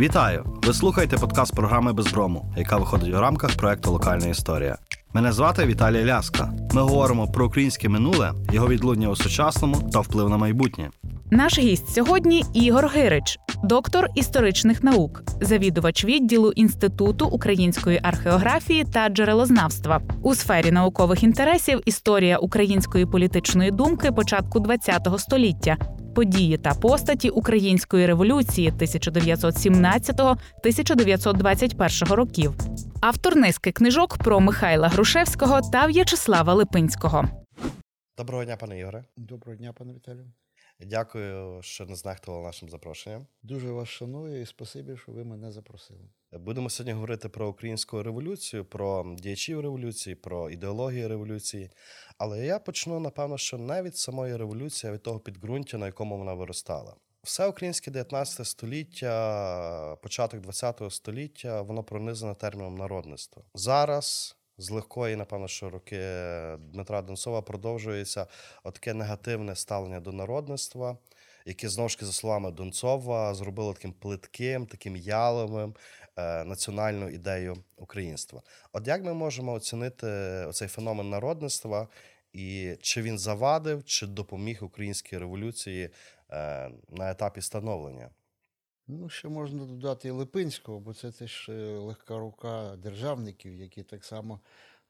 Вітаю! Ви слухаєте подкаст програми Безброму, яка виходить у рамках проекту Локальна історія. Мене звати Віталій Ляска. Ми говоримо про українське минуле, його відлуння у сучасному та вплив на майбутнє. Наш гість сьогодні Ігор Гирич, доктор історичних наук, завідувач відділу Інституту української археографії та джерелознавства у сфері наукових інтересів історія української політичної думки початку ХХ століття. Події та постаті української революції 1917-1921 років, автор низки книжок про Михайла Грушевського та В'ячеслава Липинського. Доброго дня, пане Ігоре. Доброго дня, пане Віталію. Дякую, що не знехтували нашим запрошенням. Дуже вас шаную і спасибі, що ви мене запросили. Будемо сьогодні говорити про українську революцію, про діячів революції, про ідеологію революції. Але я почну, напевно, що навіть самої революції, а від того підґрунтя, на якому вона виростала. Все українське 19 століття, початок 20 століття, воно пронизане терміном народництва. Зараз з легкої, напевно, що роки Дмитра Донцова продовжується таке негативне ставлення до народництва, яке знову ж таки, за словами Донцова, зробило таким плитким, таким яловим е, національну ідею українства. От як ми можемо оцінити цей феномен народництва, і чи він завадив, чи допоміг українській революції е, на етапі становлення? Ну, ще можна додати і Липинського, бо це теж е, легка рука державників, які так само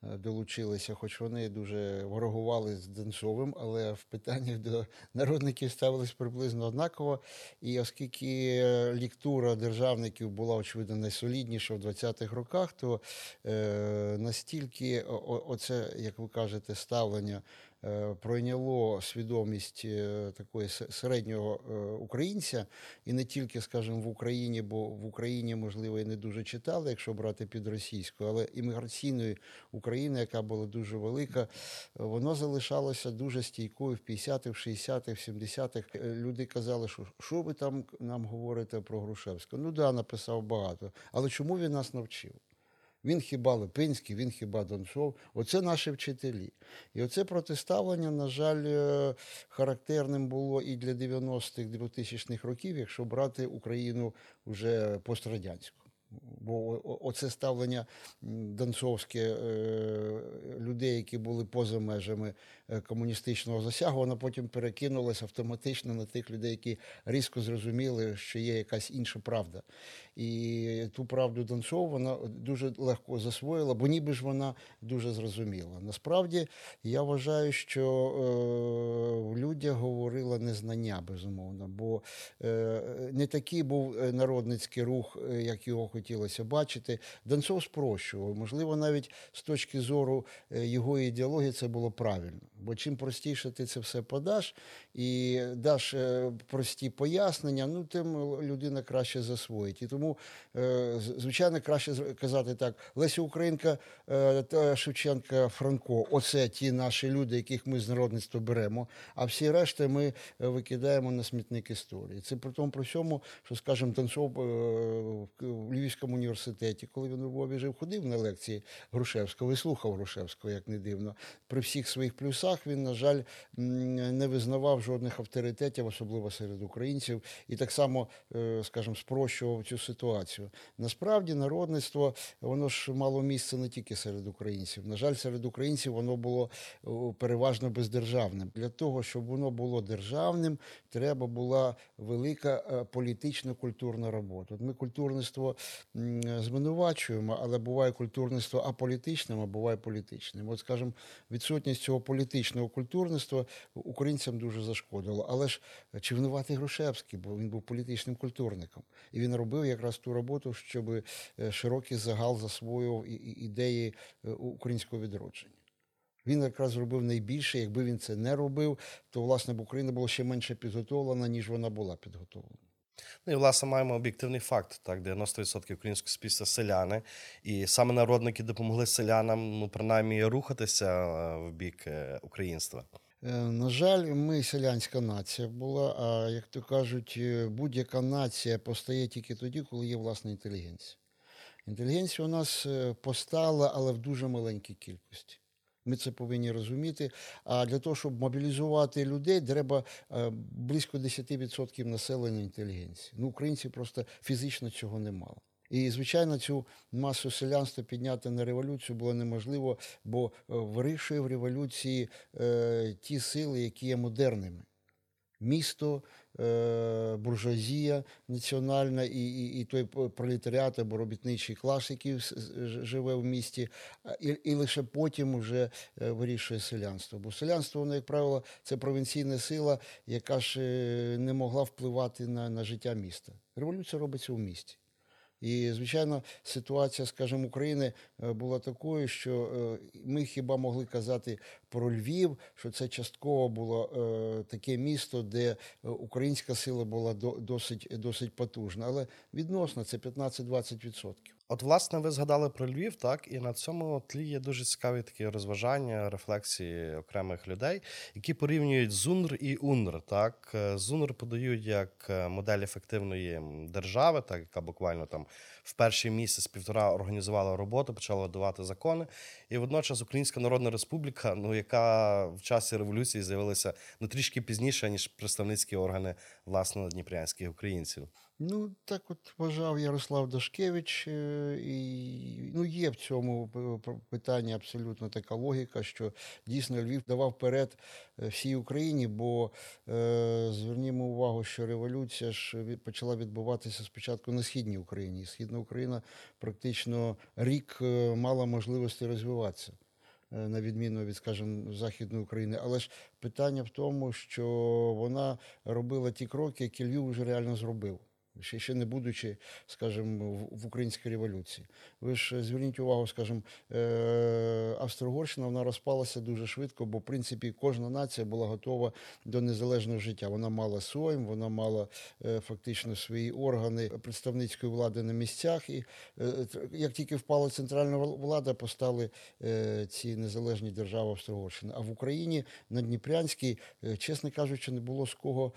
долучилися, хоч вони дуже ворогували з Денцовим, але в питаннях до народників ставились приблизно однаково. І оскільки ліктура державників була, очевидно, найсолідніша в 20-х роках, то е, настільки оце, як ви кажете, ставлення. Е, пройняло свідомість е, такої середнього е, українця, і не тільки, скажімо, в Україні, бо в Україні, можливо, і не дуже читали, якщо брати під російською, але імміграційної України, яка була дуже велика, воно залишалося дуже стійкою в 50-х, в 60-х, в 70-х. Люди казали, що що ви там нам говорите про Грушевського? Ну да, написав багато. Але чому він нас навчив? Він хіба Липинський, він хіба Донцов. Оце наші вчителі. І оце протиставлення, на жаль, е, характерним було і для 90-х, 2000-х років, якщо брати Україну вже пострадянську. Бо оце ставлення донцовське е, людей, які були поза межами комуністичного засягу, воно потім перекинулося автоматично на тих людей, які різко зрозуміли, що є якась інша правда. І ту правду Донцова вона дуже легко засвоїла, бо ніби ж вона дуже зрозуміла. Насправді я вважаю, що е, в людях говорила незнання, безумовно, бо не такий був народницький рух, як його хотілося бачити. Донцов спрощував. Можливо, навіть з точки зору е, його ідеології це було правильно. Бо чим простіше ти це все подаш і даш е, прості пояснення, ну тим людина краще засвоїть. І тому, е, звичайно, краще казати так: Леся Українка та Шевченка Франко оце ті наші люди, яких ми з народництва беремо, а всі решти ми викидаємо на смітник історії. Це при тому, при всьому, що, скажімо, Танцов в Львівському університеті, коли він у Львові жив, ходив на лекції Грушевського і слухав Грушевського, як не дивно. При всіх своїх плюсах він, на жаль, не визнавав жодних авторитетів, особливо серед українців, і так само, е, скажімо, спрощував цю ситуацію. Насправді, народництво воно ж мало місце не тільки серед українців. На жаль, серед українців воно було переважно бездержавним. Для того, щоб воно було державним, треба була велика е, політично культурна робота. От Ми культурництво звинувачуємо, але буває культурництво аполітичним, а буває політичним. От, скажімо, відсутність цього політичного культурництва українцям дуже зашкодило. Але ж чи винуватий Грушевський, бо він був політичним культурником, і він робив якраз ту роботу, щоб е, широкий загал засвоював ідеї е, українського відродження. Він якраз зробив найбільше. Якби він це не робив, то власне б Україна була ще менше підготовлена, ніж вона була підготовлена. Ну і власне маємо об'єктивний факт. Так, 90% українського суспільства селяни, і саме народники допомогли селянам, ну принаймні, рухатися е, в бік е, українства. Е, на жаль, ми селянська нація була. А як то кажуть, будь-яка нація постає тільки тоді, коли є власна інтелігенція. Інтелігенція у нас постала, але в дуже маленькій кількості. Ми це повинні розуміти. А для того, щоб мобілізувати людей, треба е, близько 10% населення інтелігенції. Ну, українці просто фізично цього не мали. І, звичайно, цю масу селянства підняти на революцію було неможливо, бо е, вирішує в революції е, ті сили, які є модерними. Місто, е, буржуазія національна і, і, і той пролетаріат або робітничий клас, який живе в місті, і, і лише потім вже е, вирішує селянство. Бо селянство, воно, як правило, це провінційна сила, яка ж е, не могла впливати на, на життя міста. Революція робиться у місті. І, звичайно, ситуація, скажімо, України е, була такою, що е, ми хіба могли казати про Львів, що це частково було е, таке місто, де українська сила була досить, досить потужна. Але відносно це 15-20%. От, власне, ви згадали про Львів, так, і на цьому тлі є дуже цікаві такі розважання, рефлексії окремих людей, які порівнюють ЗУНР і УНР. Так, Е, ЗУНР подають як е, модель ефективної держави, так яка буквально там в перший місяць півтора організувала роботу, почала давати закони. І водночас Українська Народна Республіка, ну яка в часі революції з'явилася ну трішки пізніше ніж представницькі органи власне дніпрянських українців. Ну, так от вважав Ярослав Дашкевич, е, і ну, є в цьому питанні абсолютно така логіка, що дійсно Львів давав вперед е, всій Україні, бо е, звернімо увагу, що революція ж почала відбуватися спочатку на східній Україні. Східна Україна практично рік е, мала можливості розвиватися. На відміну від, скажімо, Західної України. Але ж питання в тому, що вона робила ті кроки, які Львів вже реально зробив ще, ще не будучи, скажімо, в, українській революції. Ви ж е, зверніть увагу, скажімо, е, Австро-Угорщина вона розпалася дуже швидко, бо в принципі кожна нація була готова до незалежного життя. Вона мала Сойм, вона мала е, фактично свої органи представницької влади на місцях. І як тільки впала центральна влада, постали ці незалежні держави Австро-Угорщини. А в Україні на Дніпрянській, чесно кажучи, не було з кого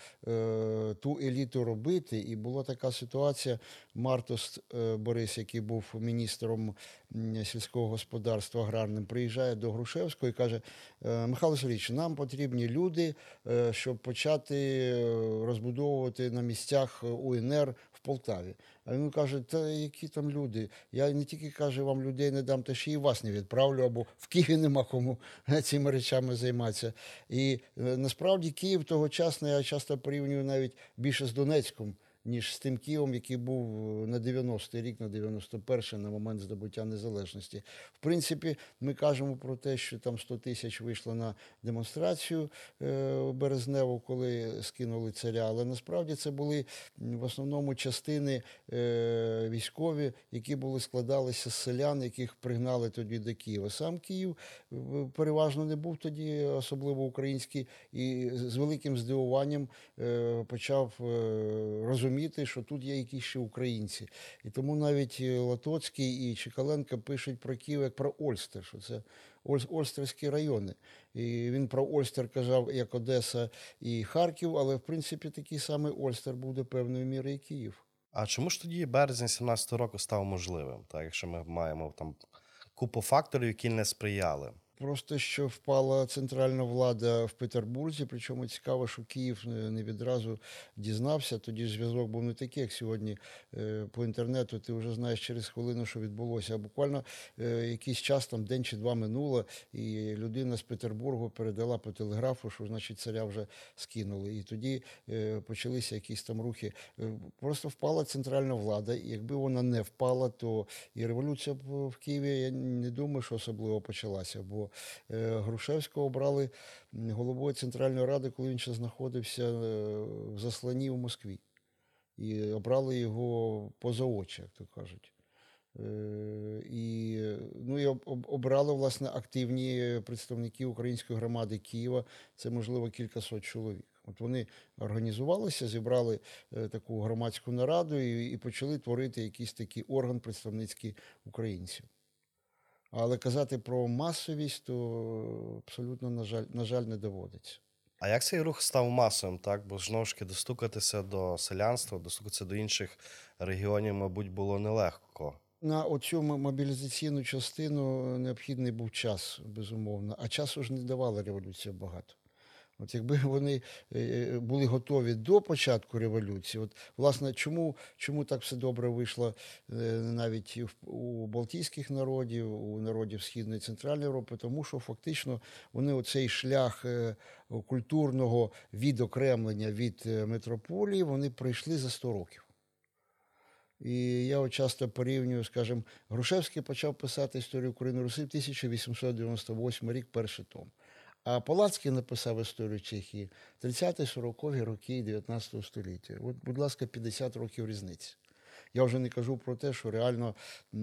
ту еліту робити. І була така ситуація. Мартос е, Борис, який був міністром сільського господарства аграрним, приїжджає до Грушевського і каже: «Е, Михайло Сергійович, нам потрібні люди, е, щоб почати розбудовувати на місцях УНР в Полтаві. А він каже: Та які там люди? Я не тільки каже, вам людей не дам, та ще й вас не відправлю, або в Києві нема кому цими речами займатися. І насправді Київ тогочасно я часто порівнюю навіть більше з Донецьком. Ніж з тим Києвом, який був е, на 90-й рік, на 91-й, на момент здобуття незалежності. В принципі, ми кажемо про те, що там 100 тисяч вийшло на демонстрацію е, березневу, коли скинули царя. Але насправді це були в основному частини е, військові, які були складалися з селян, яких пригнали тоді до Києва. Сам Київ переважно не був тоді особливо український, і з великим здивуванням почав е, розуміти, що тут є якісь ще українці. І тому навіть е, Латоцький і Чекаленко пишуть про Київ як про Ольстер, що це Ольс- Ольстерські райони. І він про Ольстер казав як Одеса і Харків, але в принципі такий самий Ольстер був до певної міри і Київ. А чому ж тоді березень 17 року став можливим? Так, якщо ми маємо там купу факторів, які не сприяли. Просто що впала центральна влада в Петербурзі, причому цікаво, що Київ е, не відразу дізнався. Тоді ж зв'язок був не такий, як сьогодні е, по інтернету. Ти вже знаєш через хвилину, що відбулося. А буквально е, якийсь час, там день чи два минуло, і людина з Петербургу передала по телеграфу, що значить царя вже скинули. І тоді почалися якісь там рухи. Просто впала центральна влада. І якби вона не впала, то і революція в Києві я не думаю, що особливо почалася. Бо Грушевського обрали головою Центральної Ради, коли він ще знаходився е, в засланні в Москві. І обрали його поза очі, як то кажуть. Е, І, ну, і об- об- обрали власне активні представники української громади Києва. Це можливо кількасот чоловік. От вони організувалися, зібрали е, таку громадську нараду і, і почали творити якийсь такий орган представницький українців. Але казати про масовість, то абсолютно, на жаль, на жаль, не доводиться. А як цей рух став масовим, так? Бо знову ж таки достукатися до селянства, достукатися до інших регіонів, мабуть, було нелегко. На оцю мобілізаційну частину необхідний був час, безумовно, а часу ж не давала революція багато. От якби вони е, були готові до початку революції, от власне, чому, чому так все добре вийшло е, навіть у балтійських народів, у народів Східної і Центральної Європи, тому що фактично вони оцей шлях е, культурного відокремлення від е, метрополії вони пройшли за 100 років. І я от часто порівнюю, скажімо, Грушевський почав писати історію України Руси в 1898 рік, перший том. А Палацький написав історію Чехії 30-40-ві роки 19 століття. От, будь ласка, 50 років різниці. Я вже не кажу про те, що реально е,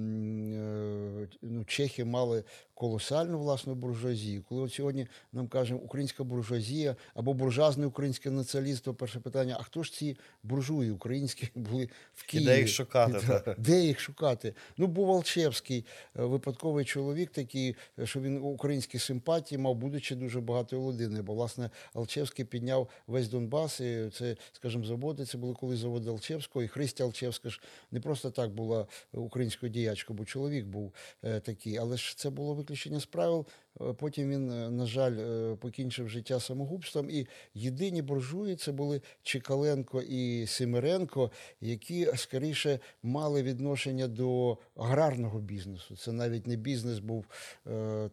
ну, чехи мали колосальну власну буржуазію. Коли от сьогодні нам кажемо українська буржуазія або буржуазне українське націоналістство, перше питання: а хто ж ці буржуї українські були в І де їх шукати? Да. Де їх шукати? Ну, був Алчевський, е, випадковий чоловік такий, е, що він українські симпатії мав, будучи дуже багатою людиною. Бо, власне, Алчевський підняв весь Донбас, і це, скажімо, заводи, це були коли заводи Алчевського, і Христя Алчевська ж не просто так була українською діячкою, бо чоловік був е, такий, але ж це було виключення з правил. Е, Потім він, е, на жаль, е, покінчив життя самогубством. І єдині буржуї це були Чекаленко і Симиренко, які скоріше мали відношення до аграрного бізнесу. Це навіть не бізнес був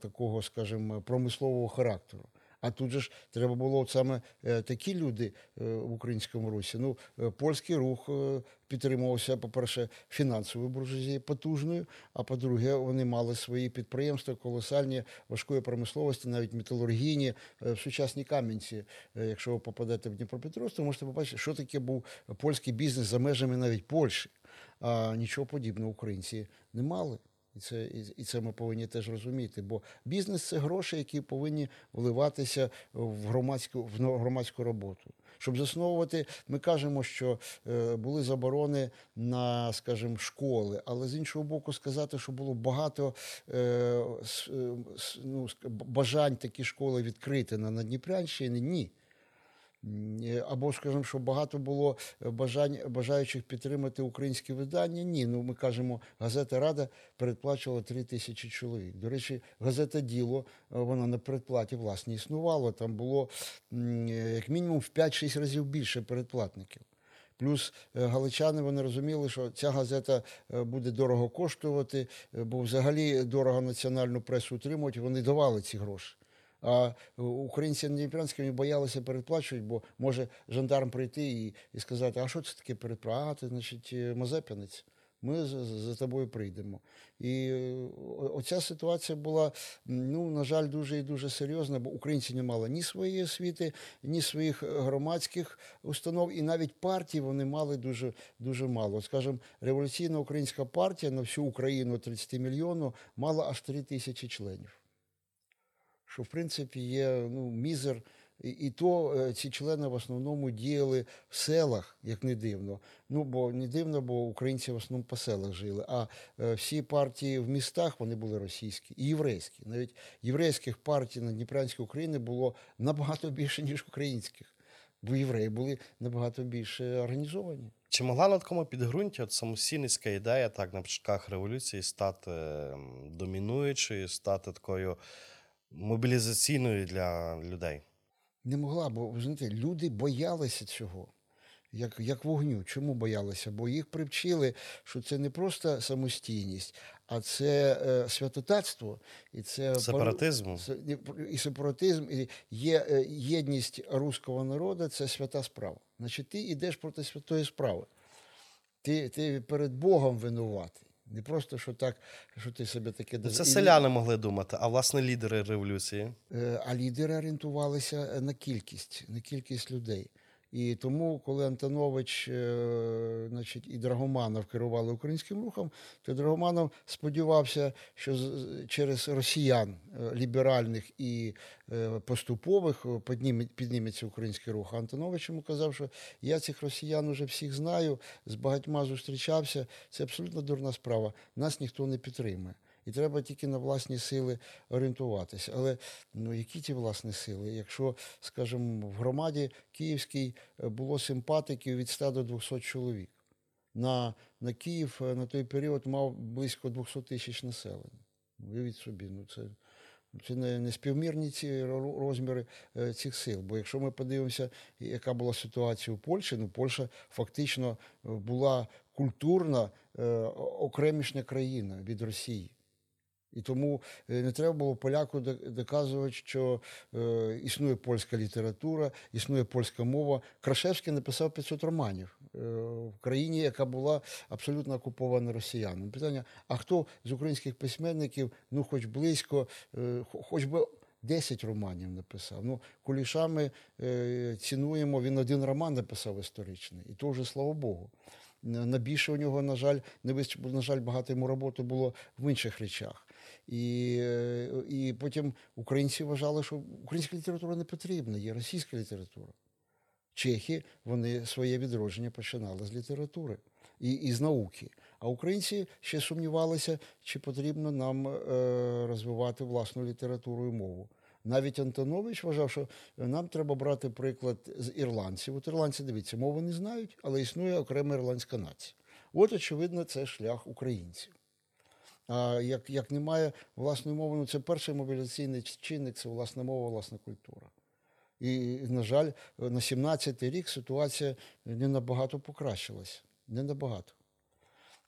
такого, скажімо, промислового характеру. А тут же ж треба було от саме е, такі люди е, в українському русі. Ну, е, польський рух підтримувався, по-перше, фінансовою буржуазією потужною, а по-друге, вони мали свої підприємства колосальні важкої промисловості, навіть металургійні в сучасній Кам'янці. Якщо ви попадете в Дніпропетровськ, то можете побачити, що таке був польський бізнес за межами навіть Польщі. А нічого подібного українці не мали. І це, і, і це ми повинні теж розуміти. Бо бізнес це гроші, які повинні вливатися в громадську, в громадську роботу. Щоб засновувати, ми кажемо, що е, були заборони на, скажімо, школи, але з іншого боку, сказати, що було багато е, е, ну, бажань такі школи відкрити на Надніпрянщині, ні. Або, скажімо, що багато було е, бажань, бажаючих підтримати українські видання. Ні, ну ми кажемо, газета Рада передплачувала 3 тисячі чоловік. До речі, газета Діло е, вона на передплаті власне існувала. Там було е, як мінімум в 5-6 разів більше передплатників. Плюс галичани вони розуміли, що ця газета буде дорого коштувати, бо взагалі дорого національну пресу утримувати. Вони давали ці гроші. А е, українці на Дніпрянській боялися передплачувати, бо може жандарм прийти і, і сказати, а що це таке передплата? А, ти, значить, е, Мазепинець. Ми за, за тобою прийдемо. І е, оця ситуація була, ну, на жаль, дуже і дуже серйозна, бо українці не мали ні своєї освіти, ні своїх громадських установ, і навіть партій вони мали дуже, дуже мало. Скажімо, революційна українська партія на всю Україну 30 мільйонів мала аж 3 тисячі членів що в принципі є ну, мізер. І, і то е, ці члени в основному діяли в селах, як не дивно. Ну бо не дивно, бо українці в основному по селах жили. А е, всі партії в містах вони були російські і єврейські. Навіть єврейських партій на Дніпрянській Україні було набагато більше, ніж українських. Бо євреї були набагато більше організовані. Чи могла на такому підґрунті от самосійницька ідея, так, на початках революції стати ем, домінуючою, стати такою мобілізаційною для людей? Не могла, бо ви знаєте, люди боялися цього. Як, як вогню. Чому боялися? Бо їх привчили, що це не просто самостійність, а це е, святотатство, і це і- і сепаратизм, і є е, єдність руського народу це свята справа. Значить, ти йдеш проти святої справи. Ти, ти перед Богом винуватий. Не просто що так, що ти себе таке Ну, Це селяни могли думати, а власне лідери революції. Е, А лідери орієнтувалися е, на кількість, на кількість людей. І тому, коли Антонович е, значить, і Драгоманов керували українським рухом, то Драгоманов сподівався, що через росіян е, ліберальних і е, поступових підніметься український рух. А Антонович йому казав, що я цих росіян уже всіх знаю, з багатьма зустрічався. Це абсолютно дурна справа. Нас ніхто не підтримує. І треба тільки на власні сили орієнтуватися. Але ну, які ті власні сили? Якщо, скажімо, в громаді Київській е, було симпатиків від 100 до 200 чоловік. На на Київ е, на той період мав близько 200 тисяч населення. Уявіть собі, ну це, це не, співмірні ці розміри е, цих сил. Бо якщо ми подивимося, яка була ситуація у Польщі, ну Польща фактично була культурна окремішня країна від Росії. І тому е, не треба було поляку доказувати, що е, існує польська література, існує польська мова. Крашевський написав 500 романів е, в країні, яка була абсолютно окупована росіянами. Питання: а хто з українських письменників, ну хоч близько, е, хоч би 10 романів написав. Ну, Куліша ми е, цінуємо, він один роман написав історичний, і то вже слава Богу. На більше у нього, на жаль, не вистачило, на жаль, багато йому роботи було в інших речах. І, е, і потім українці вважали, що українська література не потрібна, є російська література. Чехи вони своє відродження починали з літератури і, і з науки. А українці ще сумнівалися, чи потрібно нам е, розвивати власну літературу і мову. Навіть Антонович вважав, що нам треба брати приклад з ірландців. От ірландці, дивіться, мови не знають, але існує окрема ірландська нація. От, очевидно, це шлях українців. А як, як немає власної мови, ну це перший мобілізаційний чинник, це власна мова, власна культура. І, на жаль, на 17-й рік ситуація не набагато покращилася. Не набагато.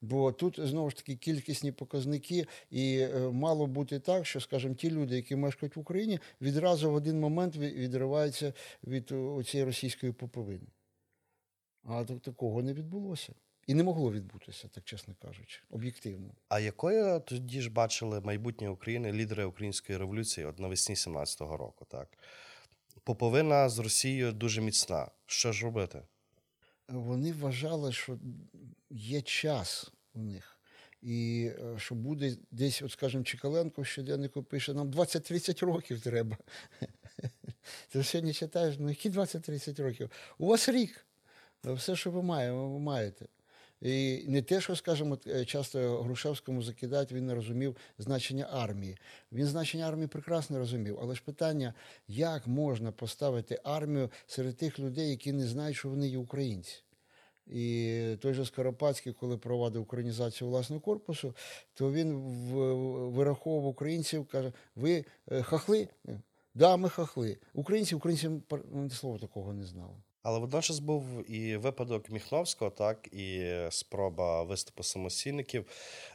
Бо тут знову ж таки кількісні показники, і е, мало бути так, що, скажімо, ті люди, які мешкають в Україні, відразу в один момент відриваються від цієї російської поповини. А такого не відбулося. І не могло відбутися, так чесно кажучи, об'єктивно. А якою тоді ж бачили майбутнє України лідери української революції от навесні 17-го року? Так поповина з Росією дуже міцна. Що ж робити? вони вважали, що є час у них. І е, що буде десь, от скажімо, Чекаленко в щоденнику пише, нам 20-30 років треба. Ти сьогодні читаєш, ну які 20-30 років? У вас рік. Все, що ви маєте, ви маєте. І не те, що, скажімо, е, часто Грушевському закидають, він не розумів значення армії. Він значення армії прекрасно розумів. Але ж питання, як можна поставити армію серед тих людей, які не знають, що вони є українці. І той же Скоропадський, коли проводив українізацію власного корпусу, то він вираховував українців, каже: ви е, хахли? Да, ми хахли. Українці, ну, слова такого не знали. Але водночас був і випадок Міхновського, так, і спроба виступу самосільників.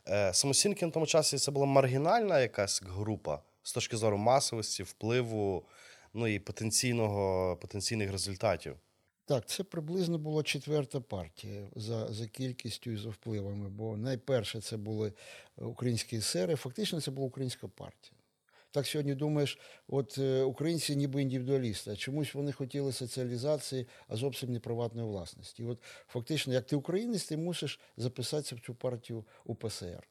Е, Самосільники на тому часі це була маргінальна якась група з точки зору масовості, впливу, ну і потенційного, потенційних результатів. Так, це приблизно була четверта партія за, за кількістю і за впливами. Бо найперше це були українські сери, фактично це була українська партія. Так сьогодні думаєш, от е, українці ніби індивідуалісти, а чомусь вони хотіли соціалізації, а зовсім не приватної власності. І от фактично, як ти українець, ти мусиш записатися в цю партію УПСР.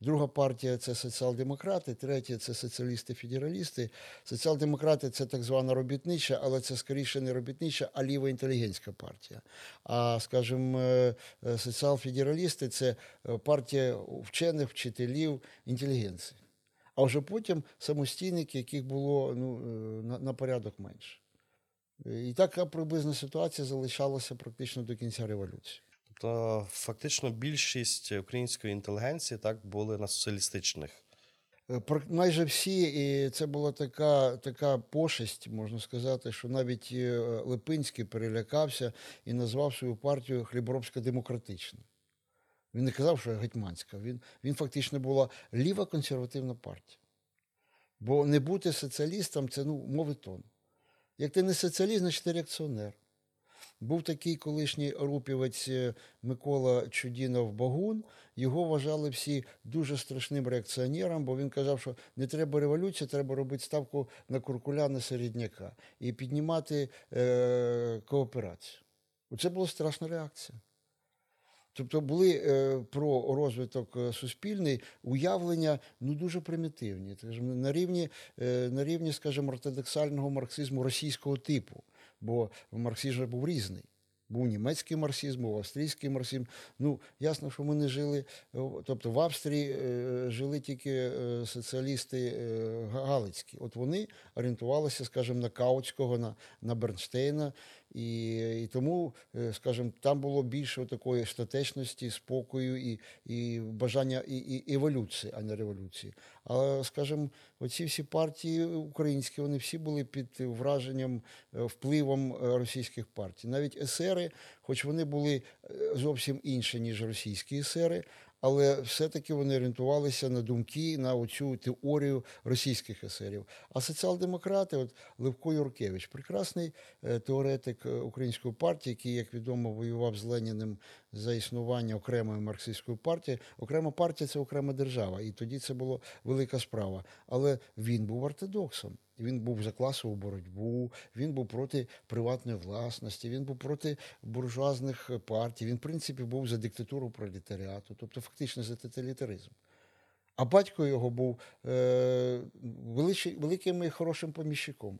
Друга партія це соціал-демократи, третя це соціалісти-федералісти. Соціал-демократи це так звана робітнича, але це скоріше не робітнича, а ліво-інтелігентська партія. А, скажімо, е, е, соціал-федералісти це партія вчених, вчителів, інтелігенції. А вже потім самостійники, яких було ну, е, на, на порядок менше. І така приблизна ситуація залишалася практично до кінця революції. Тобто, фактично, більшість української інтелігенції так були на соціалістичних. Е, Майже всі, і це була така, така пошесть, можна сказати, що навіть е, Липинський перелякався і назвав свою партію Хліборобська-демократична. Він не казав, що гетьманська. Він, він фактично була ліва консервативна партія. Бо не бути соціалістом це ну, мовитон. Як ти не соціаліст, значить ти реакціонер. Був такий колишній рупівець е, Микола Чудінов Багун. Його вважали всі дуже страшним реакціонером, бо він казав, що не треба революції, треба робити ставку на Куркуляна середняка і піднімати е, кооперацію. Оце була страшна реакція. Тобто були е, про розвиток е, суспільний уявлення ну, дуже примітивні. На рівні, е, на рівні, скажімо, ортодоксального марксизму російського типу, бо марксизм був різний. Був німецький марксизм, був австрійський марксизм. Ну, ясно, що ми не жили. Тобто в Австрії жили тільки соціалісти галицькі. От вони орієнтувалися, скажімо, на Каутського, на, на Бернштейна. І, і тому, е, скажімо, там було більше такої статечності, спокою і, і бажання і, і еволюції, а не революції. А скажімо, оці всі партії українські, вони всі були під враженням, е, впливом е, російських партій. Навіть есери, хоч вони були зовсім інші, ніж російські есери, але все-таки вони орієнтувалися на думки, на оцю теорію російських есерів. А соціал-демократи, от Левко Юркевич, прекрасний е, теоретик е, української партії, який, як відомо, воював з Леніним за існування окремої марксистської партії. Окрема партія це окрема держава, і тоді це була велика справа. Але він був ортодоксом. Він був за класову боротьбу, він був проти приватної власності, він був проти буржуазних партій. Він, в принципі, був за диктатуру пролетаріату, тобто фактично за тоталітаризм. А батько його був е, великим і хорошим поміщиком,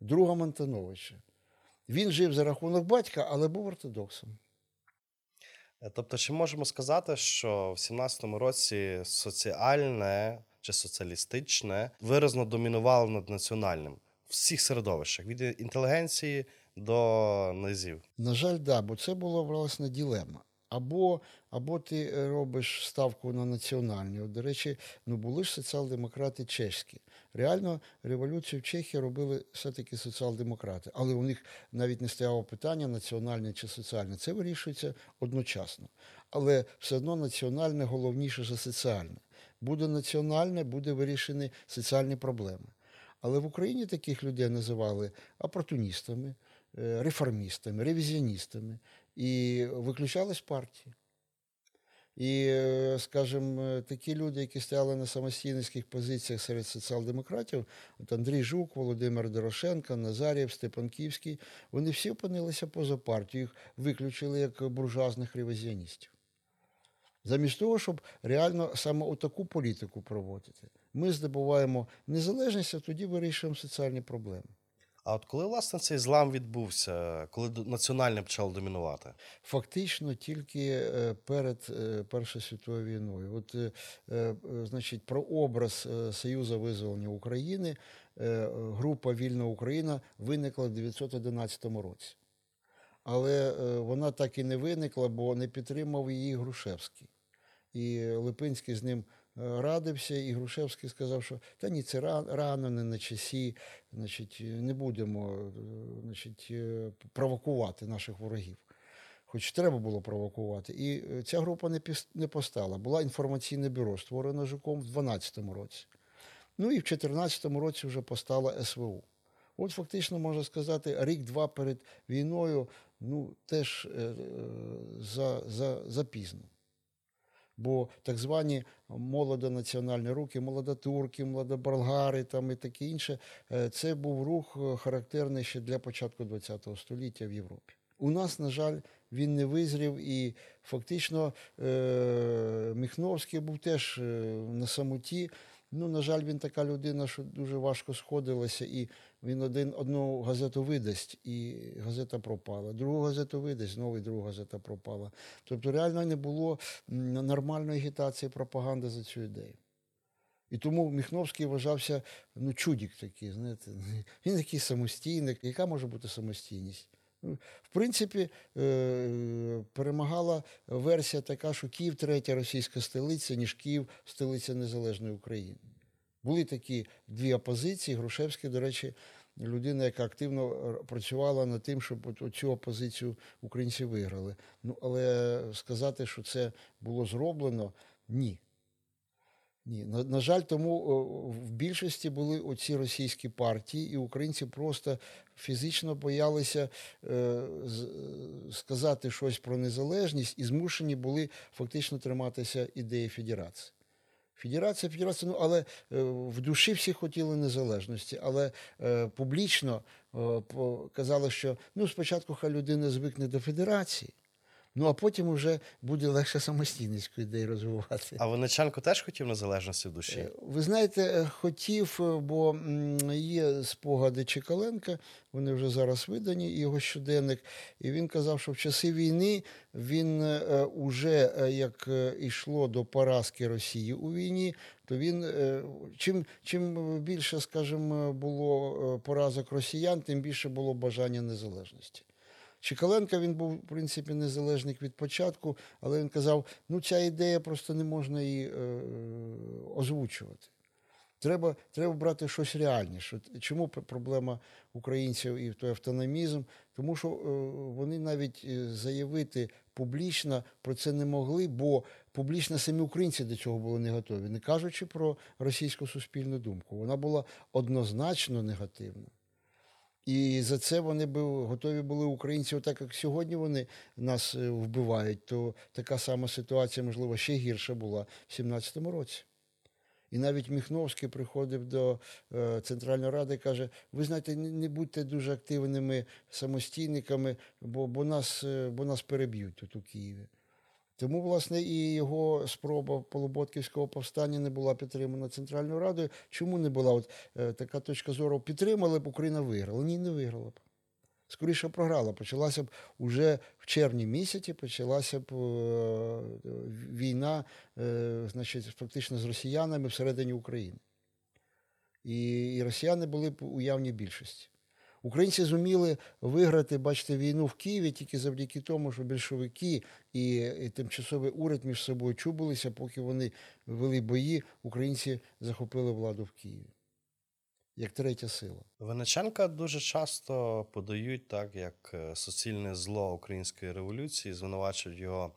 другом Антоновича. Він жив за рахунок батька, але був ортодоксом. Е, Тобто, чи можемо сказати, що в 17-му році соціальне чи соціалістичне виразно домінувало над національним в всіх середовищах від інтелігенції до низів? На жаль, да, бо це була власне ділема. Або, або ти робиш ставку на національні. До речі, ну були ж соціал-демократи чеські. Реально революцію в Чехії робили все-таки соціал-демократи, але у них навіть не стояло питання національне чи соціальне. Це вирішується одночасно. Але все одно національне головніше за соціальне. Буде національне, буде вирішені соціальні проблеми. Але в Україні таких людей називали опортуністами, е, реформістами, ревізіоністами і виключали з партії. І, е, скажімо, е, такі люди, які стояли на самостійницьких позиціях серед соціал-демократів, от Андрій Жук, Володимир Дорошенко, Назарєв, Степанківський, вони всі опинилися поза партією, їх виключили як буржуазних ревізіоністів. Замість того, щоб реально саме таку політику проводити, ми здобуваємо незалежність, а тоді вирішуємо соціальні проблеми. А от коли власне цей злам відбувся, коли національне почало домінувати? Фактично тільки е, перед е, Першою світовою війною. От, е, значить, про образ Союзу визволення України група Вільна Україна виникла в 1911 році. Але вона так і не виникла, бо не підтримав її Грушевський. І Липинський з ним радився, і Грушевський сказав, що та ні, це рано, не на часі, значить, не будемо е, значить, е, провокувати наших ворогів. Хоч треба було провокувати. І е, ця група не, не постала. Була інформаційне бюро, створене Жуком в 2012 році. Ну і в 2014 році вже постала СВУ. От фактично можна сказати, рік-два перед війною ну, теж е, за, за, запізно. Бо так звані молодонаціональні руки, молодотурки, молодоболгари там і таке інше, е, це був рух е, характерний ще для початку ХХ століття в Європі. У нас, на жаль, він не визрів, і фактично е- Міхновський був теж на самоті. Ну, на жаль, він така людина, що дуже важко сходилася, і він один одну газету видасть, і газета пропала. Другу газету видасть, знову друга газета пропала. Тобто реально не було нормальної агітації пропаганди за цю ідею. І тому Міхновський вважався ну, чудік такий, знаєте, він такий самостійник. Яка може бути самостійність? В принципі, е, перемагала версія така, що Київ третя російська столиця, ніж Київ столиця Незалежної України. Були такі дві опозиції. Грушевський, до речі, людина, яка активно працювала над тим, щоб цю опозицію українці виграли. Ну, але сказати, що це було зроблено, ні. Ні, на, на жаль, тому в більшості були оці російські партії, і українці просто фізично боялися е, з, сказати щось про незалежність і змушені були фактично триматися ідеї федерації. Федерація, федерація, ну але е, в душі всі хотіли незалежності, але е, публічно е, казали, що ну спочатку хай людина звикне до федерації, ну а потім вже буде легше самостійницьку ідею розвивати. А Винниченко теж хотів незалежності в душі? Е, Ви знаєте, е, хотів, е, бо є спогади Чекаленка, вони вже зараз видані, його щоденник. І він казав, що в часи війни він уже як йшло до поразки Росії у війні, то він чим, чим більше, скажімо, було поразок росіян, тим більше було бажання незалежності. Чекаленко він був, в принципі, незалежник від початку, але він казав: ну, ця ідея просто не можна її е, озвучувати. Треба, треба брати щось реальніше. Чому проблема українців і той автономізм? Тому що е, вони навіть е, заявити публічно про це не могли, бо публічно самі українці до цього були не готові, не кажучи про російську суспільну думку. Вона була однозначно негативна. І за це вони б готові були українці, так як сьогодні вони нас е, вбивають, то така сама ситуація, можливо, ще гірша була в 17-му році. І навіть Міхновський приходив до е, Центральної Ради і каже: ви знаєте, не, не будьте дуже активними самостійниками, бо, бо, нас, е, бо нас переб'ють тут у Києві. Тому, власне, і його спроба Полуботківського повстання не була підтримана Центральною Радою. Чому не була? От е, така точка зору підтримали б, Україна виграла. Ні, не виграла б. Скоріше програла. Почалася б уже в червні місяці, почалася б е, війна, е, значить, фактично з росіянами всередині України. І, і росіяни були б у явній більшості. Українці зуміли виграти, бачите, війну в Києві тільки завдяки тому, що більшовики і, і тимчасовий уряд між собою чубилися, поки вони вели бої, українці захопили владу в Києві. Як третя сила. Винниченка дуже часто подають так, як е, суцільне зло української революції, звинувачують його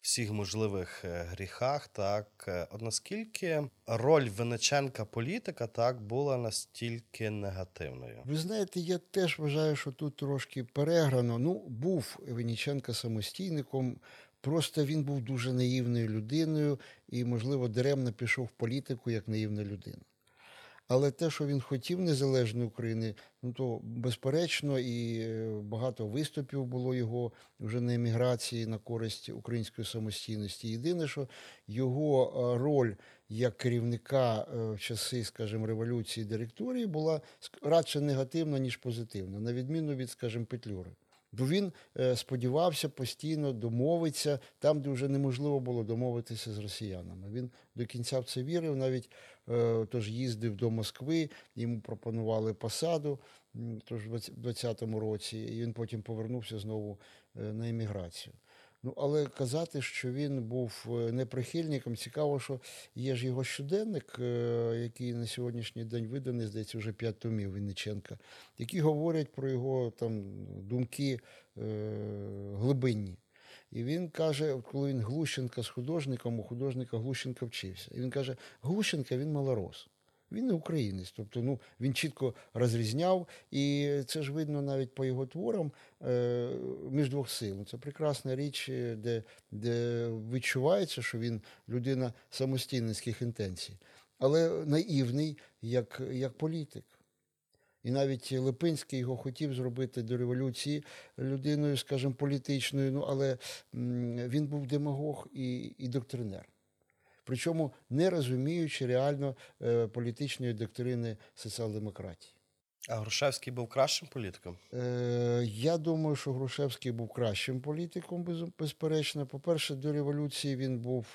всіх можливих е, гріхах. Так, Е, наскільки роль Винниченка політика так була настільки негативною? Ви знаєте, я теж вважаю, що тут трошки переграно. Ну, був Веніченко самостійником, просто він був дуже наївною людиною і, можливо, даремно пішов в політику як наївна людина. Але те, що він хотів незалежної України, ну то безперечно, і е, багато виступів було його вже на еміграції на користь української самостійності. Єдине, що його е, роль як керівника е, в часи, скажімо, революції директорії була радше негативна, ніж позитивна, на відміну від, скажімо, Петлюри. Бо він е, сподівався постійно домовитися там, де вже неможливо було домовитися з росіянами. Він до кінця в це вірив, навіть е, тож їздив до Москви, йому пропонували посаду, тож в 20-му році, і він потім повернувся знову е, на еміграцію. Ну, але казати, що він був е, неприхильником, цікаво, що є ж його щоденник, е, який на сьогоднішній день виданий, здається, вже п'ять томів Винниченка, які говорять про його там думки е, глибинні. І він каже, коли він Глущенка з художником, у художника Глущенка вчився. І він каже: Глущенка він малорос. Він не українець, тобто ну, він чітко розрізняв, і це ж видно навіть по його творам е, між двох сил. Це прекрасна річ, е, де, де відчувається, що він людина самостійницьких інтенцій, але наївний як, як політик. І навіть Липинський його хотів зробити до революції людиною, скажімо, політичною, ну але він був демагог і, і доктринер. Причому не розуміючи реально е, політичної доктрини соціал-демократії. А Грушевський був кращим політиком? Е, я думаю, що Грушевський був кращим політиком, без- безперечно. По-перше, до революції він був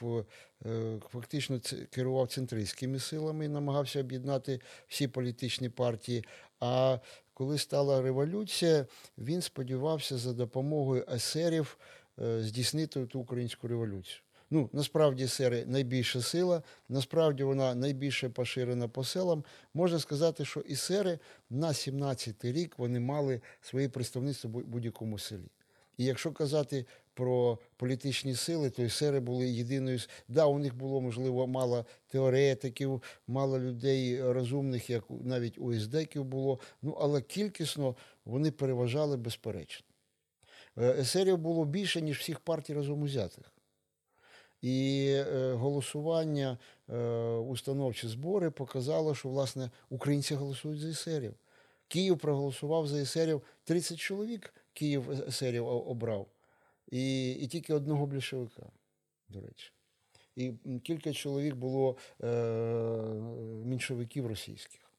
е, фактично ц- керував центристськими силами і намагався об'єднати всі політичні партії. А коли стала революція, він сподівався за допомогою есерів е, здійснити ту українську революцію. Ну, насправді сери найбільша сила, насправді вона найбільше поширена по селам. Можна сказати, що і сери на 17-й рік вони мали своє представництво в будь- будь-якому селі. І якщо казати про політичні сили, то сери були єдиною. Да, у них було, можливо, мало теоретиків, мало людей розумних, як навіть у іздеків було, ну але кількісно вони переважали безперечно. Есерів було більше, ніж всіх партій разом узятих. І е, голосування, е, установчі збори показало, що власне українці голосують за есерів. Київ проголосував за есерів 30 чоловік. Київ есерів обрав, і, і тільки одного більшовика, до речі. І кілька чоловік було е, меншовиків російських.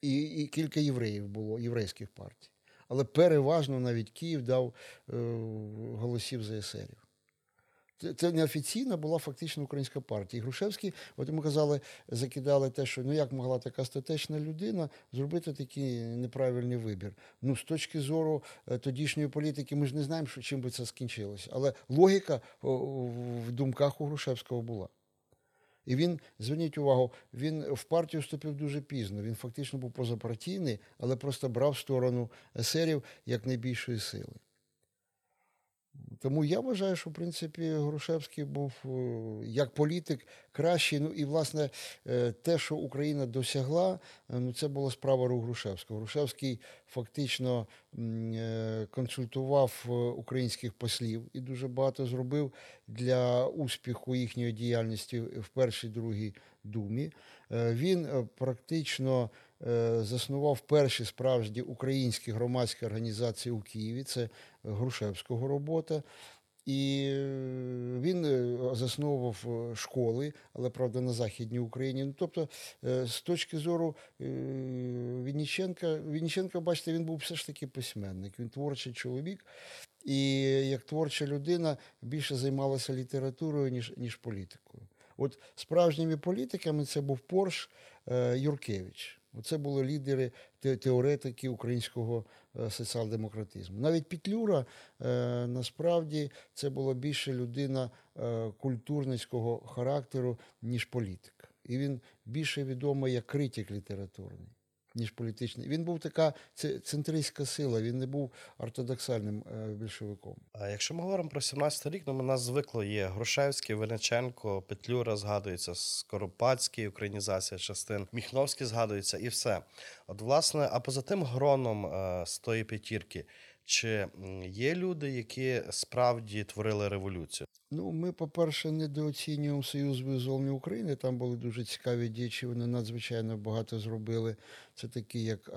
І, і кілька євреїв було, єврейських партій. Але переважно навіть Київ дав е, голосів за есерів. Це- неофіційна була фактично українська партія. І Грушевський, от йому казали, закидали те, що ну як могла така статечна людина зробити такий неправильний вибір. Ну, з точки зору е, тодішньої політики, ми ж не знаємо, що чим би це скінчилося. Але логіка в думках у Грушевського була. І він, зверніть увагу, він в партію вступив дуже пізно. Він фактично був позапартійний, але просто брав сторону есерів як найбільшої сили. Тому я вважаю, що в принципі Грушевський був е, як політик кращий. Ну і власне е, те, що Україна досягла, е, ну це була справа рук Грушевського. Грушевський фактично консультував українських послів і дуже багато зробив для успіху їхньої діяльності в першій другій думі. Він практично заснував перші справжні українські громадські організації у Києві. Це Грушевського робота. І е, він е, засновував е, школи, але правда на Західній Україні. Ну, тобто, з точки зору Вінниченка, Вінниченко, бачите, він був все ж таки письменник, він творчий чоловік. І як творча людина більше займалася літературою, ніж, ніж політикою. От справжніми політиками це був Порш Юркевич. Оце були лідери, теоретики українського соціал-демократизму. Навіть Петлюра е, насправді це була більше людина е, культурницького характеру, ніж політик. І він більше відомий як критик літературний, ніж політичний. Він був така це- центристська сила, він не був ортодоксальним е, більшовиком. А якщо ми говоримо про 17 рік, ну у нас звикло є Грушевський, Винниченко, Петлюра згадується, Скоропадський, українізація частин, Міхновський згадується і все. От, власне, а поза тим гроном е, з тої п'ятірки, чи є люди, які справді творили революцію? Ну, ми, по-перше, недооцінюємо Союз визволення України. Там були дуже цікаві діячі, вони надзвичайно багато зробили. Це такі, як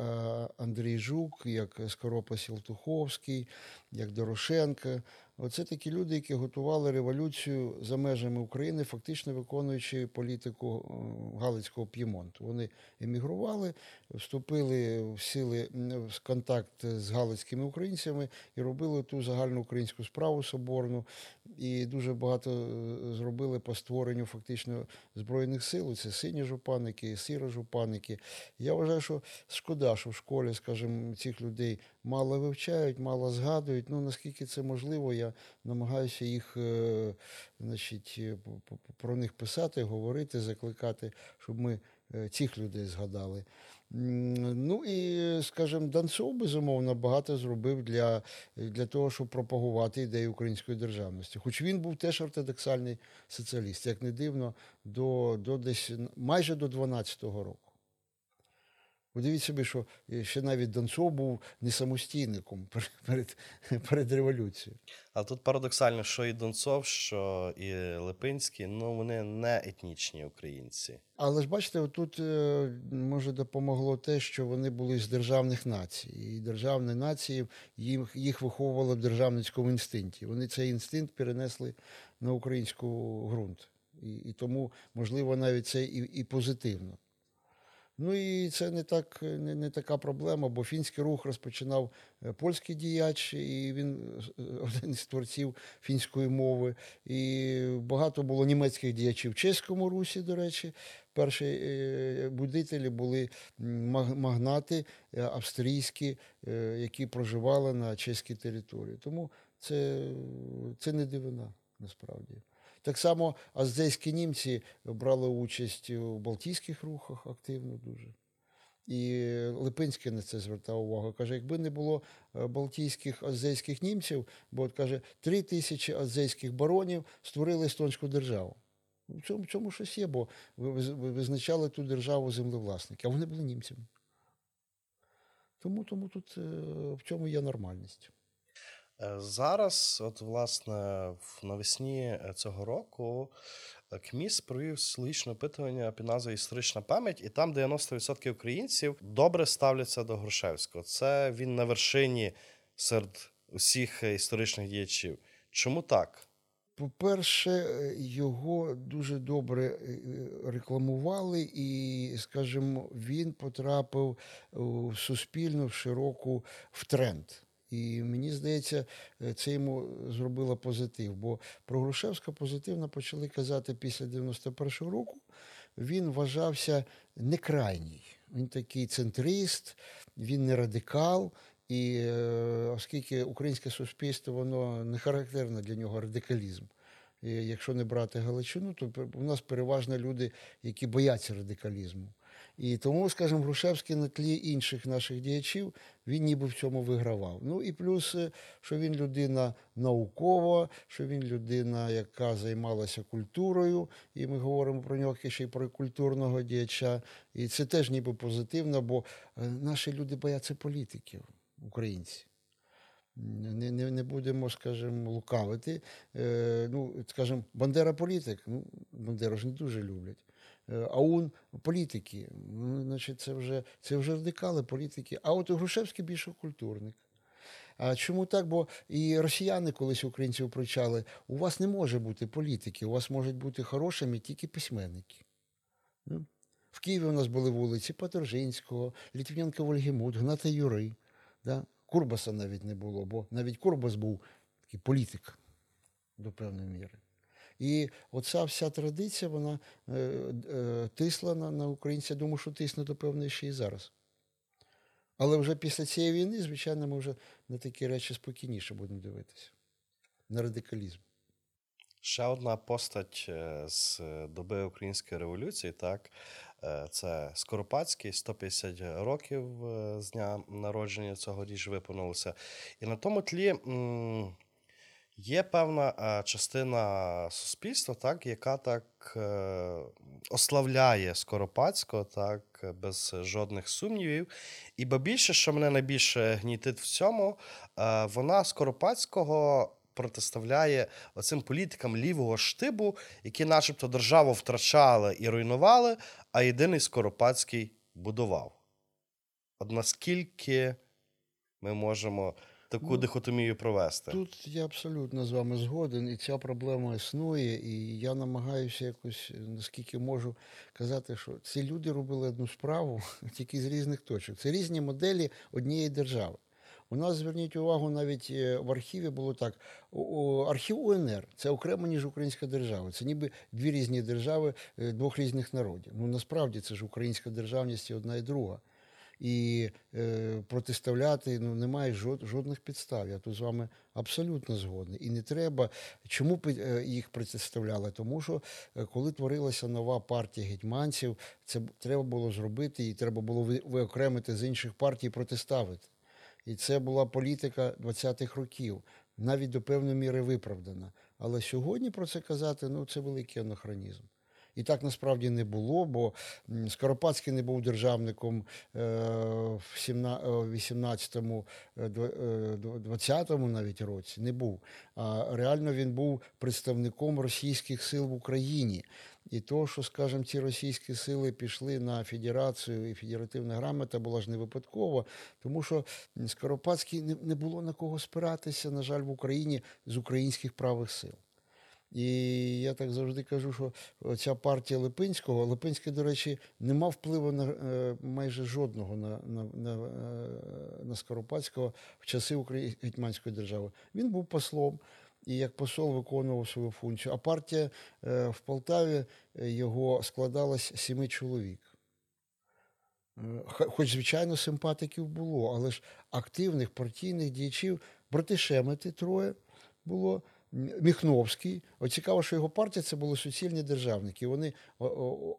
Андрій Жук, як Скоропа Сілтуховський, як Дорошенко. Оце такі люди, які готували революцію за межами України, фактично виконуючи політику Галицького П'ємонту. Вони емігрували, вступили в сили в контакт з галицькими українцями і робили ту загальну українську справу соборну. І дуже багато е, зробили по створенню фактично збройних сил. Це сині жупаники, сіро жупаники. Я вважаю, що шкода, що в школі, скажімо, цих людей мало вивчають, мало згадують. Ну наскільки це можливо, я намагаюся їх е, значить, е, про них писати, говорити, закликати, щоб ми е, цих людей згадали. Ну і, скажімо, Донцов, безумовно, багато зробив для, для того, щоб пропагувати ідею української державності. Хоч він був теж ортодоксальний соціаліст, як не дивно, до, до десь майже до 12-го року. Уявіть собі, що е, ще навіть Донцов був не самостійником перед, перед, революцією. А тут парадоксально, що і Донцов, що і Липинський, ну вони не етнічні українці. Але ж бачите, отут е, може допомогло те, що вони були з державних націй. І державні нації їм, їх виховували в державницькому інстинкті. Вони цей інстинкт перенесли на українську ґрунт. І, і тому, можливо, навіть це і, і позитивно. Ну і це не, так, не, не така проблема, бо фінський рух розпочинав е, польський діяч, і він е, один із творців фінської мови. І багато було німецьких діячів в чеському русі, до речі. Перші е, будителі були магнати австрійські, які проживали на чеській території. Тому це, це не дивина насправді. Так само аздейські німці брали участь у Балтійських рухах активно дуже. І Липинський на це звертав увагу. Каже, якби не було е, балтійських азейських німців, бо от каже, три тисячі азейських баронів створили естонську державу. В цьому, в цьому щось є, бо ви- ви- ви визначали ту державу землевласники, а вони були німцями. Тому, тому тут е, в цьому є нормальність. Е, Зараз, от власне, в навесні е, цього року е, КМІС провів соціологічне опитування під назвою Історична пам'ять, і там 90% українців добре ставляться до Грушевського. Це він на вершині серед усіх історичних діячів. Чому так? По-перше, його дуже добре рекламували, і, скажімо, він потрапив у суспільну в широку в тренд. І мені здається, е, це йому зробило позитив. Бо про Грушевська позитивно почали казати після 91-го року. Він вважався не крайній. Він такий центрист, він не радикал. І е, оскільки українське суспільство воно не характерно для нього радикалізм. І якщо не брати Галичину, то у нас переважно люди, які бояться радикалізму. І тому, скажімо, Грушевський на тлі інших наших діячів він ніби в цьому вигравав. Ну і плюс, е, що він людина наукова, що він людина, яка займалася культурою, і ми говоримо про нього ще й про культурного діяча. І це теж ніби позитивно, бо е, наші люди бояться політиків, українці. Не, не, не будемо, скажімо, лукавити. Е, ну, скажімо, Бандера політик, ну, Бандеру ж не дуже люблять. Е, Аун політики. Ну, значить, це вже, це вже радикали політики. А от Грушевський більше культурник. А чому так? Бо і росіяни колись українців прочали, у вас не може бути політики, у вас можуть бути хорошими тільки письменники. Ну, В Києві у нас були вулиці Паторжинського, Літвіненка Вольгемут, Гната Юри. Да? Курбаса навіть не було, бо навіть Курбас був такий політик до певної міри. І оця вся традиція, вона е, е, тисла на, на українця. Думаю, що тисне до певної ще і зараз. Але вже після цієї війни, звичайно, ми вже на такі речі спокійніше будемо дивитися. На радикалізм. Ще одна постать е, з доби Української революції, так, це Скоропадський, 150 років з дня народження цього річ виповнилося. І на тому тлі м, є певна е, частина суспільства, так, яка так е, ославляє Скоропадського, так, без жодних сумнівів. І ба більше, що мене найбільше гнітить в цьому, е, вона Скоропадського протиставляє оцим політикам лівого штибу, які, начебто, державу втрачали і руйнували, а єдиний Скоропадський будував. От наскільки ми можемо таку Ну, дихотомію провести? Тут я абсолютно з вами згоден, і ця проблема існує, і я намагаюся якось, е, наскільки можу, казати, що ці люди робили одну справу тільки з різних точок. Це різні моделі однієї держави. У нас, зверніть увагу, навіть е, в архіві було так: архів УНР це окремо, ніж українська держава. Це ніби дві різні держави е, двох різних народів. Ну насправді це ж українська державність і одна і друга. І е, протиставляти ну, немає жод, жодних підстав. Я тут з вами абсолютно згодний. І не треба. Чому е, їх протиставляли? Тому що е, коли творилася нова партія гетьманців, це треба було зробити, і треба було виокремити з інших партій протиставити. І це була політика 20-х років, навіть до певної міри виправдана. Але сьогодні про це казати ну, це великий анахронізм. І так насправді не було, бо Скоропадський не був державником е, в сімна- е, в 18-му, е, дв- е, дв- 20-му навіть році, не був. А реально він був представником російських сил в Україні. І то, що, скажімо, ці російські сили пішли на федерацію, і федеративна грамота була ж не випадково, тому що Скоропадський не було на кого спиратися, на жаль, в Україні з українських правих сил. І я так завжди кажу, що ця партія Липинського, Липинський, до речі, не мав впливу на е, майже жодного на, на, на, е, на Скоропадського в часи Украї- Гетьманської держави. Він був послом і як посол виконував свою функцію. А партія е, в Полтаві його складалась сіми чоловік. Хоч, звичайно, симпатиків було, але ж активних партійних діячів, брати Шемети троє було. Міхновський. От цікаво, що його партія це були суцільні державники. Вони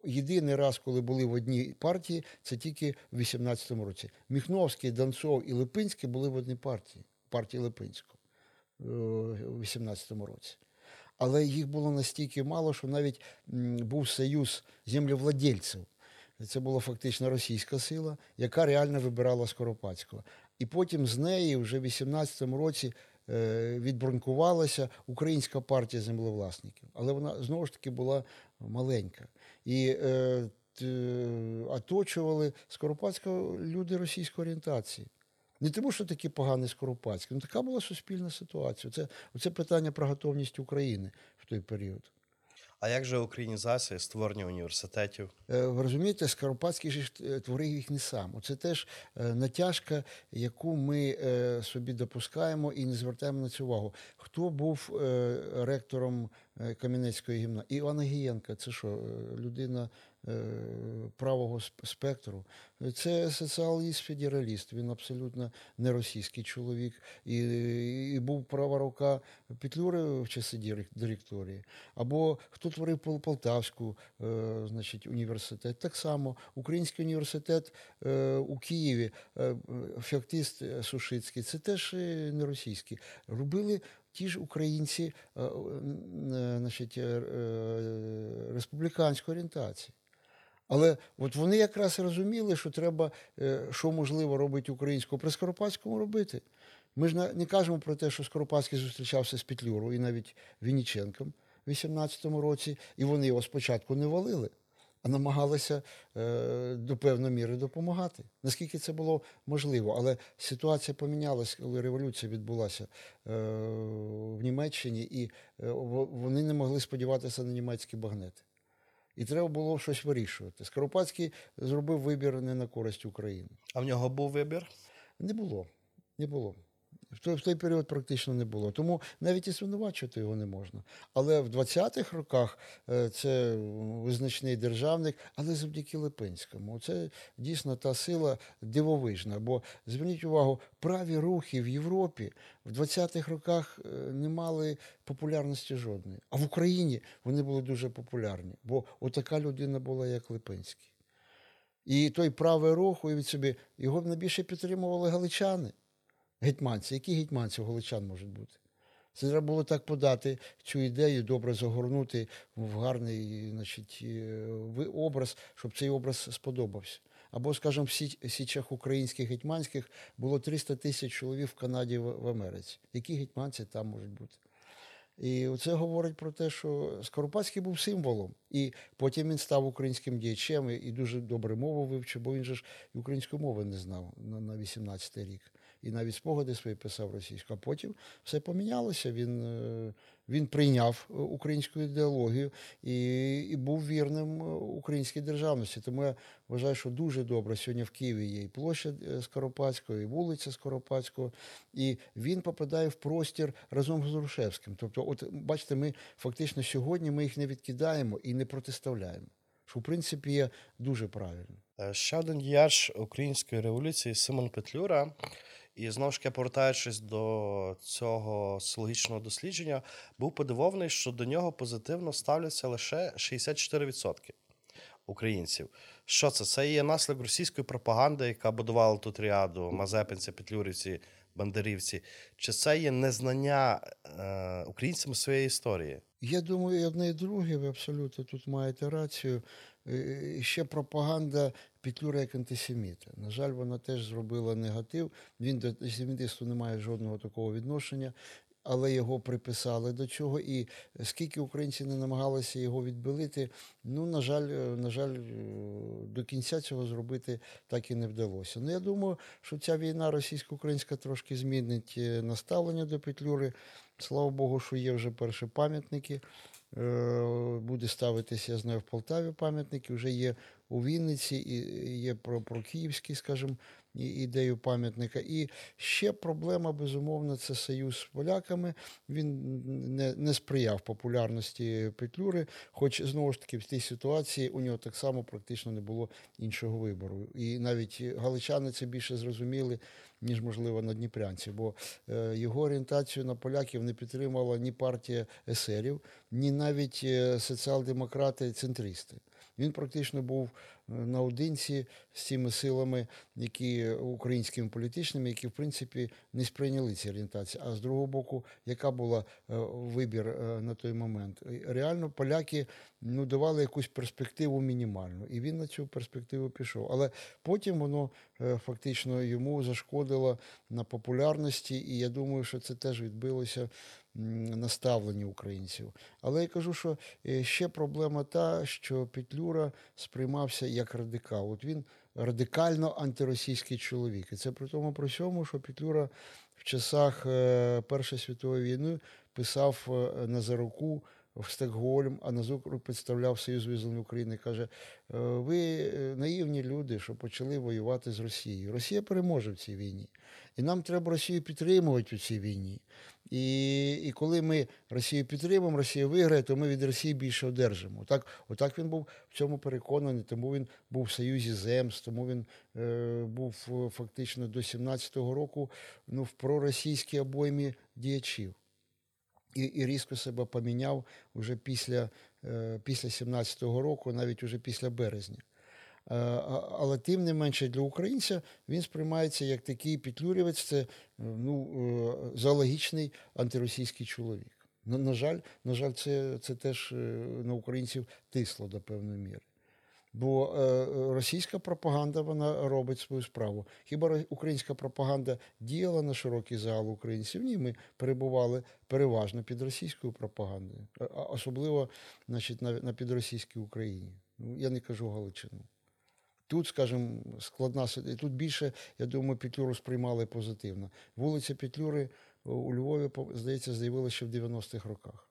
єдиний раз, коли були в одній партії, це тільки в 18-му році. Міхновський, Донцов і Липинський були в одній партії, партії Липинського е, у 18-му році. Але їх було настільки мало, що навіть був союз землевладельців. Це була фактично російська сила, яка реально вибирала Скоропадського. І потім з неї вже в 18-му році е, відбронкувалася українська партія землевласників. Але вона знову ж таки була маленька. І е, оточували Скоропадського люди російської орієнтації. Не тому, що такі погані Скоропадські, ну така була суспільна ситуація. Це, це питання про готовність України в той період. А як же українізація, створення університетів? Е, Ви розумієте, Скоропадський ж е, творив їх не сам. Це теж е, натяжка, яку ми собі допускаємо і не звертаємо на це увагу. Хто був ректором Кам'янецької гімназії? Івана Гієнка, це що, людина правого спектру? Це соціаліст-федераліст. Він абсолютно не російський чоловік. І, і був права рука Петлюри в часи директорії. Або хто творив Пол- Полтавську, е, значить, університет. Так само Український університет е, у Києві, е, е, феоктист е, Сушицький, це теж е, не російський. Робили ті ж українці е, е, значить, е, е, республіканської орієнтації. Але от вони якраз розуміли, що треба, е, що можливо робити українському при Скоропадському робити. Ми ж не кажемо про те, що Скоропадський зустрічався з Петлюрою і навіть Вінниченком в 18-му році, і вони його спочатку не валили, а намагалися е, до певної міри допомагати. Наскільки це було можливо. Але ситуація помінялася, коли революція відбулася е, в Німеччині, і вони не могли сподіватися на німецькі багнети. І треба було щось вирішувати. Скоропадський зробив вибір не на користь України. А в нього був вибір? Не було. Не було. В той, період практично не було. Тому навіть і звинувачувати його не можна. Але в 20-х роках е, це визначний державник, але завдяки Липинському. Це дійсно та сила дивовижна. Бо зверніть увагу, праві рухи в Європі в 20-х роках е, не мали популярності жодної. А в Україні вони були дуже популярні. Бо отака людина була, як Липинський. І той правий рух, уявіть собі, його найбільше підтримували галичани, гетьманці. Які гетьманці у галичан можуть бути? Це треба було так подати цю ідею, добре загорнути в гарний значить, е, образ, щоб цей образ сподобався. Або, скажімо, в січах українських гетьманських було 300 тисяч чоловік в Канаді в Америці. Які гетьманці там можуть бути? І це говорить про те, що Скоропадський був символом. І потім він став українським діячем і- дуже добре мову вивчив, бо він же ж української мови не знав на, на 18-й рік. І навіть спогади свої писав російською. А потім все помінялося. Він, е, він прийняв е, українську ідеологію і, і був вірним е, українській державності. Тому я вважаю, що дуже добре сьогодні в Києві є і площа Скоропадського, і вулиця Скоропадського. І він попадає в простір разом з Грушевським. Тобто, от бачите, ми фактично сьогодні ми їх не відкидаємо і не протиставляємо. Що в принципі є дуже правильно. Ще один діяч української революції Симон Петлюра. І знову ж таки, повертаючись до цього соціологічного дослідження, був подивований, що до нього позитивно ставляться лише 64% українців. Що це? Це є наслідок російської пропаганди, яка будувала тут ряду Мазепинці, Петлюрівці, Бандерівці. Чи це є незнання е, українцями своєї історії? Я думаю, і одне і друге, ви абсолютно тут маєте рацію. Е, Ще пропаганда Петлюра як антисеміта. На жаль, вона теж зробила негатив. Він до антисемітисту не має жодного такого відношення, але його приписали до цього. І скільки українці не намагалися його відбилити, ну, на жаль, е, на жаль, е, до кінця цього зробити так і не вдалося. Ну, я думаю, що ця війна російсько-українська трошки змінить е, наставлення до Петлюри. Слава Богу, що є вже перші пам'ятники. Буде ставитися, я знаю, в Полтаві пам'ятники, вже є у Вінниці, і є про, про Київський, скажімо, ідею пам'ятника. І ще проблема, безумовно, це союз з поляками. Він не, не сприяв популярності Петлюри, хоч знову ж таки в тій ситуації у нього так само практично не було іншого вибору. І навіть галичани це більше зрозуміли, ніж, можливо, на Дніпрянці, бо е, його орієнтацію на поляків не підтримала ні партія есерів, ні навіть е, соціал-демократи-центристи. Він практично був е, наодинці з цими силами, які українськими політичними, які в принципі не сприйняли ці орієнтації. А з другого боку, яка була е, вибір е, на той момент? Реально поляки ну, давали якусь перспективу мінімальну, і він на цю перспективу пішов. Але потім воно е, фактично йому зашкодило на популярності, і я думаю, що це теж відбилося м, на ставленні українців. Але я кажу, що е, ще проблема та, що Петлюра сприймався як радикал. От він радикально антиросійський чоловік. І це при тому при всьому, що Петлюра в часах е, Першої світової війни писав е, Назаруку в Стокгольм, а Назур представляв Союз визволення України. Каже: «Е, ви наївні люди, що почали воювати з Росією. Росія переможе в цій війні. І нам треба Росію підтримувати у цій війні. І, і коли ми Росію підтримуємо, Росія виграє, то ми від Росії більше одержимо. Так, отак він був в цьому переконаний, тому він був в Союзі земств, тому він е, був е, фактично до 17-го року ну, в проросійській обоймі діячів. І, і різко себе поміняв уже після, е, після 17-го року, навіть уже після березня. Е, Але тим не менше для українця він сприймається як такий петлюрівець, це е, ну, е, зоологічний антиросійський чоловік. На, на жаль, на жаль, це, це теж на українців тисло до певної міри. Бо російська пропаганда вона робить свою справу. Хіба українська пропаганда діяла на широкий загал українців? Ні, ми перебували переважно під російською пропагандою, особливо значить, на, на підросійській Україні. Ну, я не кажу Галичину. Тут, скажімо, складна ситуація. Тут більше, я думаю, Петлюру сприймали позитивно. Вулиця Петлюри у Львові, здається, з'явилася ще в 90-х роках.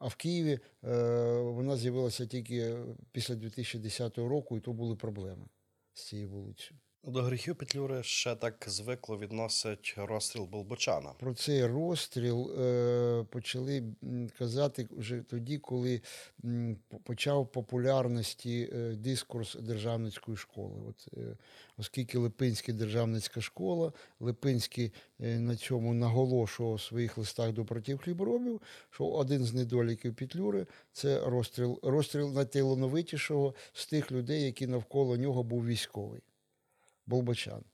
А в Києві е, вона з'явилася тільки після 2010 року, і то були проблеми з цією вулицею. До гріхів Петлюри ще так звикло відносять розстріл Болбочана. Про цей розстріл е, почали казати вже тоді, коли почав популярності е, дискурс державницької школи. От, е, оскільки Липинська державницька школа, Липинський е, на цьому наголошував у своїх листах до братів хліборобів, що один з недоліків Петлюри це розстріл, розстріл найталановитішого з тих людей, які навколо нього був військовий. Болбочан.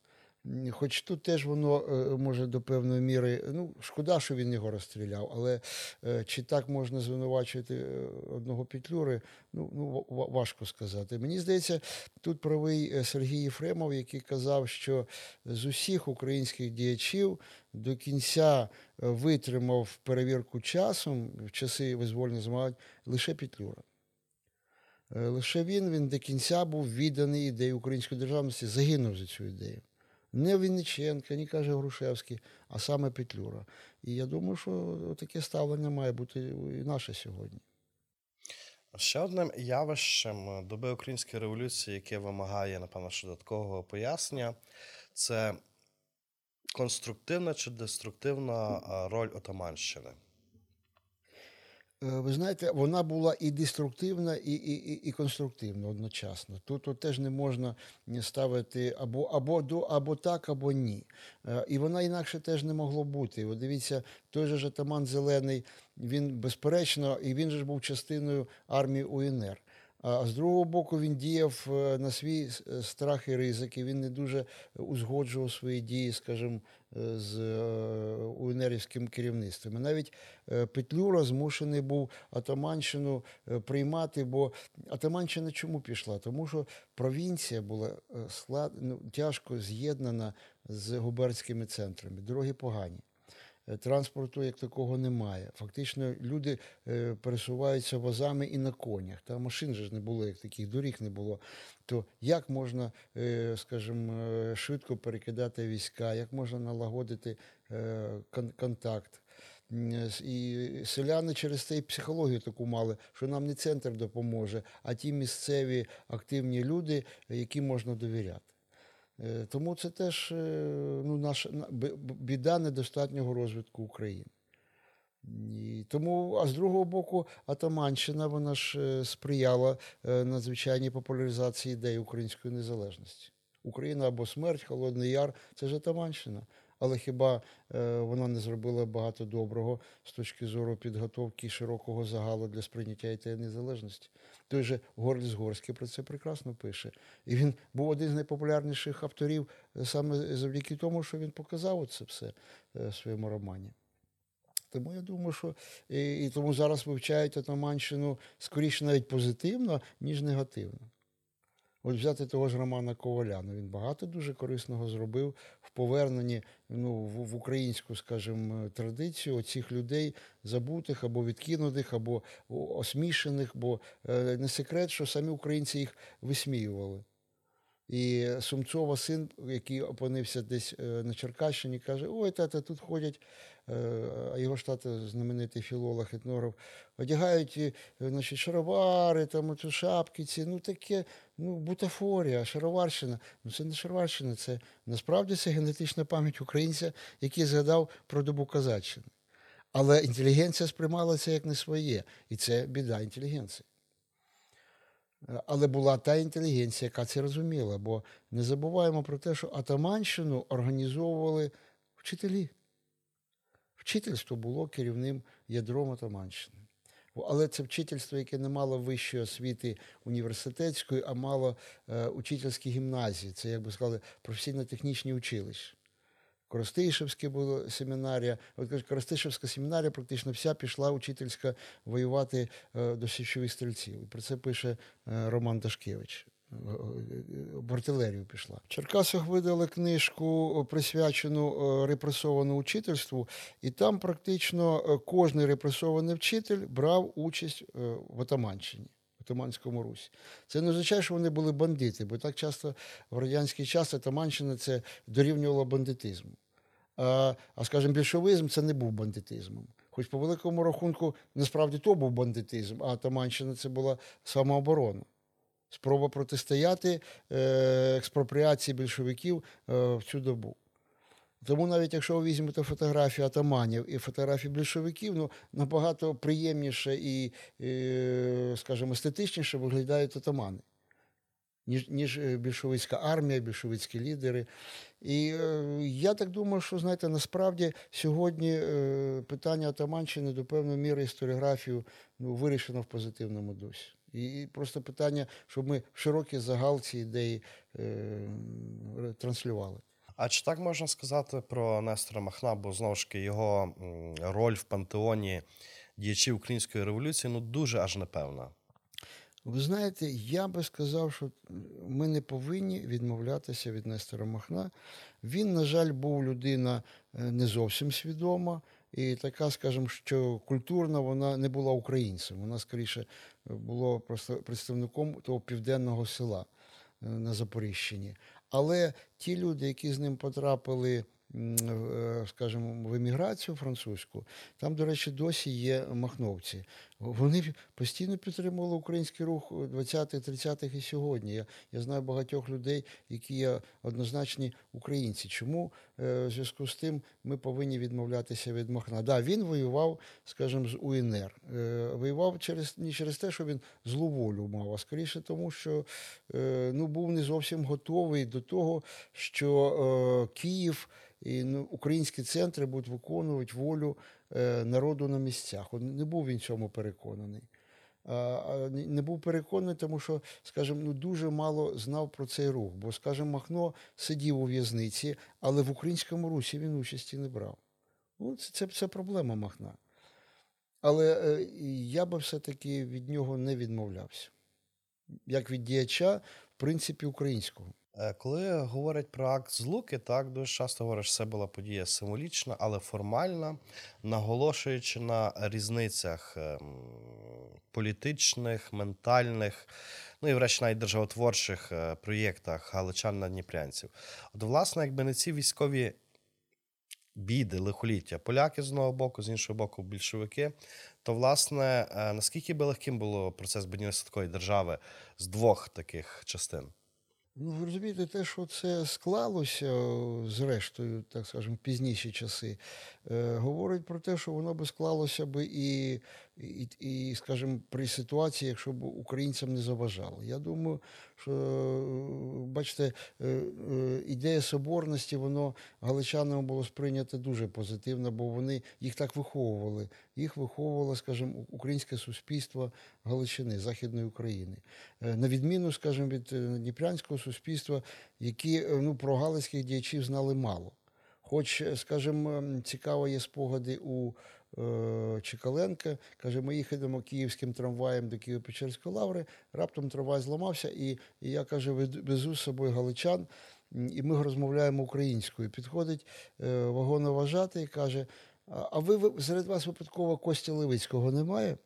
Хоч тут теж воно е, може до певної міри, ну, шкода, що він його розстріляв, але е, чи так можна звинувачувати е, одного Петлюри, ну, ну важко сказати. Мені здається, тут правий Сергій Єфремов, який казав, що з усіх українських діячів до кінця витримав перевірку часом в часи визвольних змагань лише Петлюра. Е, Лише він, він до кінця був відданий ідеї української державності, загинув за цю ідею. Не Вінниченка, не каже Грушевський, а саме Петлюра. І я думаю, що таке ставлення має бути і наше сьогодні. Ще одним явищем доби української революції, яке вимагає, напевно, що додаткового пояснення, це конструктивна чи деструктивна роль Отаманщини. Е, Ви знаєте, вона була і деструктивна, і, і, і, конструктивна одночасно. Тут от теж не можна ставити або, або, до, або так, або ні. Е, І вона інакше теж не могло бути. От дивіться, той же атаман Зелений, він безперечно, і він же був частиною армії УНР. А з другого боку, він діяв е, на свій е, страх і ризики. Він не дуже узгоджував свої дії, скажімо, е, з УНРівським керівництвом. І навіть Петлюра змушений був Атаманщину приймати, бо Атаманщина чому пішла? Тому що провінція була склад, ну, тяжко з'єднана з губернськими центрами. Дороги погані. Е, Транспорту як такого немає. Фактично люди е, пересуваються возами і на конях. Та машин же ж не було, як таких доріг не було. То як можна, е, скажімо, швидко перекидати війська, як можна налагодити контакт? І селяни через це і психологію таку мали, що нам не центр допоможе, а ті місцеві активні люди, які можна довіряти. Е, Тому це теж е, ну, наша біда недостатнього розвитку України. І тому, а з другого боку, Атаманщина вона ж е, сприяла надзвичайній популяризації ідеї української незалежності. Україна або смерть, Холодний Яр це ж Атаманщина. Але хіба е, вона не зробила багато доброго з точки зору підготовки широкого загалу для сприйняття ідеї незалежності? Той же Горліс Горський про це прекрасно пише. І він був один з найпопулярніших авторів е, саме завдяки тому, що він показав це все е, в своєму романі. Тому я думаю, що і, і тому зараз вивчають Атаманщину скоріше навіть позитивно, ніж негативно. От взяти того ж Романа Коваля. Ну, він багато дуже корисного зробив в поверненні ну, в, українську, скажімо, традицію оцих людей, забутих або відкинутих, або о- осмішаних, бо е, не секрет, що самі українці їх висміювали. І Сумцова син, який опинився десь е, на Черкащині, каже: Ой, тата, тут ходять а його ж тато знаменитий філолог, етнограф, одягають е, значить, шаровари, там оцю шапки, ці, ну таке, ну, бутафорія, шароварщина. Ну це не шароварщина, це насправді це генетична пам'ять українця, який згадав про добу козаччини. Але інтелігенція сприймала це як не своє, і це біда інтелігенції. Е, Але була та інтелігенція, яка це розуміла, бо не забуваємо про те, що Атаманщину організовували вчителі. Вчительство було керівним ядром Атаманщини. Але це вчительство, яке не мало вищої освіти університетської, а мало е, учительські гімназії. Це, як би сказали, професійно-технічні училища. Коростишевське було семінарія. От Коростишевська семінарія практично вся пішла учительська воювати е, до січових стрільців. І про це пише е, Роман Дашкевич. В артилерію пішла. В Черкасах видали книжку, е, присвячену е, репресованому учительству, і там практично е, кожний репресований вчитель брав участь в Отаманщині. Отаманському Русі. Це не означає, що вони були бандити, бо так часто в радянський час Отаманщина це дорівнювало бандитизму. А, а скажімо, більшовизм це не був бандитизмом. Хоч по великому рахунку, насправді то був бандитизм, а Атаманщина це була самооборона. Спроба протистояти е, експропріації більшовиків е, в цю добу. Тому навіть якщо ви візьмете фотографії атаманів і фотографії більшовиків, ну, набагато приємніше і, е, скажімо, естетичніше виглядають атамани, ніж, ніж більшовицька армія, більшовицькі лідери. І я так думаю, що знаєте, насправді сьогодні питання Атаманщини до певної міри історіографію ну, вирішено в позитивному дусі. І просто питання, щоб ми широкий загал ці ідеї е, транслювали. А чи так можна сказати про Нестора Махна, бо знову ж таки його роль в пантеоні діячів української революції ну дуже аж непевна. Ви знаєте, я би сказав, що ми не повинні відмовлятися від Нестора Махна. Він, на жаль, був людина е, не зовсім свідома, і така, скажімо, що культурна вона не була українцем. Вона скоріше була просто представником того південного села е, на Запоріжчині. Але ті люди, які з ним потрапили, е, скажімо, в еміграцію французьку, там, до речі, досі є махновці. Вони постійно підтримували український рух 20-х, 30-х і сьогодні. Я, я знаю багатьох людей, які є однозначні українці. Чому е, в зв'язку з тим ми повинні відмовлятися від Махна? Да, він воював, скажімо, з УНР. Е, воював через не через те, що він злу волю мав, а скоріше тому, що е, ну, був не зовсім готовий до того, що е, Київ і ну, українські центри будуть виконувати волю е, народу на місцях. Не був він цьому переконаний. Не був переконаний, тому що, скажімо, ну, дуже мало знав про цей рух. Бо, скажімо, Махно сидів у в'язниці, але в українському русі він участі не брав. Ну, це, це, це проблема Махна. Але е, я би все-таки від нього не відмовлявся. Як від діяча, в принципі, українського. Е, Коли говорять про акт злуки, так дуже часто говорять, що це була подія символічна, але формальна, наголошуючи на різницях ем, політичних, ментальних, ну і врешті навіть державотворчих е, проєктах галичан на дніпрянців. От, власне, якби не ці військові біди, лихоліття, поляки з одного боку, з іншого боку, більшовики, то, власне, е, наскільки би легким було процес будівництва такої держави з двох таких частин? Ну, ви розумієте, те, що це склалося, е, зрештою, так скажемо, пізніші часи, е, говорить про те, що воно би склалося би і, і, і, скажімо, при ситуації, якщо б українцям не заважало. Я думаю, що, е, бачите, е, е, ідея соборності, воно галичанам було сприйнято дуже позитивно, бо вони їх так виховували. Їх виховувало, скажімо, українське суспільство Галичини, Західної України. На відміну, скажімо, від дніпрянського суспільства, які ну, про галицьких діячів знали мало. Хоч, скажімо, цікаво є спогади у Чекаленка. Каже, ми їхаємо київським трамваєм до Києво-Печерської лаври, раптом трамвай зламався, і, і я каже, везу з собою галичан, і ми розмовляємо українською. Підходить е, вагоноважатий і каже: а ви серед вас випадково Костя Левицького немає?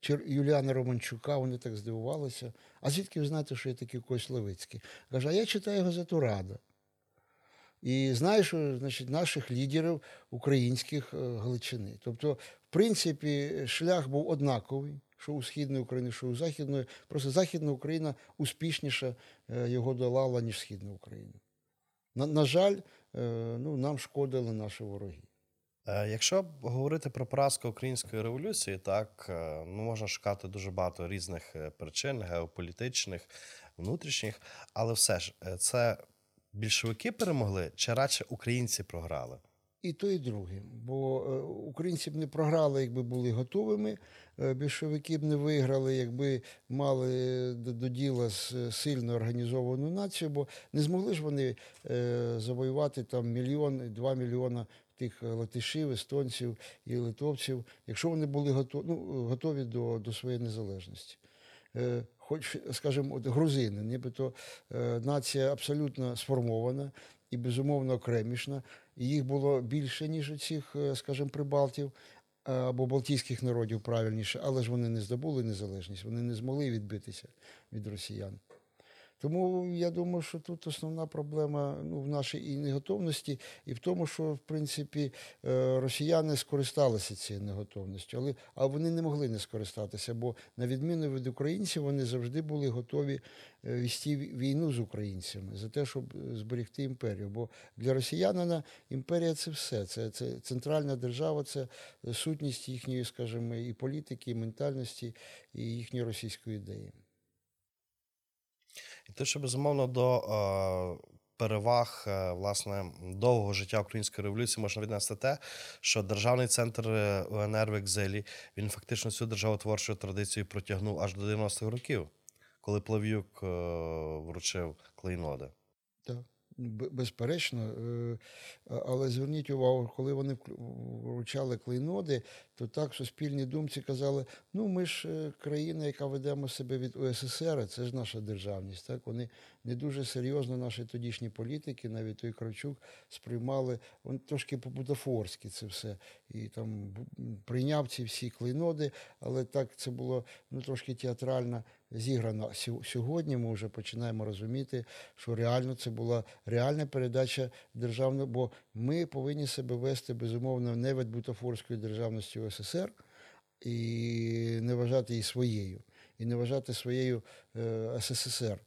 Чи Юліана Романчука, вони так здивувалися. А звідки ви знаєте, що є такий Кость Левицький? Каже, а я читаю газету Рада. І знаєш, е, значить, наших лідерів українських е, Галичини. Тобто, в принципі, шлях був однаковий, що у Східної України, що у Західної. Просто Західна Україна успішніше е, його долала, ніж Східна Україна. На, на жаль, ну, нам шкодили наші вороги. Якщо говорити про поразку української революції, так ну можна шукати дуже багато різних причин, геополітичних, внутрішніх, але все ж це більшовики перемогли, чи радше українці програли? І то, і друге. Бо е, українці б не програли, якби були готовими. е, Більшовики б не виграли, якби мали до, до діла з е, сильно організовану націю, бо не змогли ж вони е, завоювати там мільйон, два мільйона тих е, латишів, естонців і литовців, якщо вони були готові, ну, готові до, до своєї незалежності. Хоч, скажімо, от грузини, нібито е, нація абсолютно сформована і безумовно окремішна. І їх було більше, ніж у цих, е, скажімо, прибалтів е, або балтійських народів правильніше, але ж вони не здобули незалежність, вони не змогли відбитися від росіян. Тому я думаю, що тут основна проблема ну, в нашій і неготовності, і в тому, що в принципі е, росіяни скористалися цією неготовністю, але а вони не могли не скористатися, бо на відміну від українців, вони завжди були готові е, вести війну з українцями за те, щоб е, зберегти імперію. Бо для росіянина імперія це все. Це, це центральна держава, це сутність їхньої, скажімо, і політики, і ментальності, і їхньої російської ідеї. І те, що безумовно до переваг е, власне довгого життя української революції можна віднести те, що державний центр е, УНР в екзилі він фактично цю державотворчу традицію протягнув аж до 90-х років, коли Плав'юк е, вручив клейноди. Так, безперечно. Е, Але зверніть увагу, коли вони вручали клейноди, то так в суспільній думці казали: ну ми ж е, країна, яка ведемо себе від УССР, це ж наша державність. Так вони не дуже серйозно наші тодішні політики, навіть той Кравчук, сприймали вони трошки по-бутафорськи це все. І там прийняв ці всі клейноди, але так це було ну трошки театрально зіграно. Сьо- Сьогодні ми вже починаємо розуміти, що реально це була реальна передача державної, бо ми повинні себе вести безумовно не від бутафорської державності УССР і не вважати її своєю, і не вважати своєю е, СССР.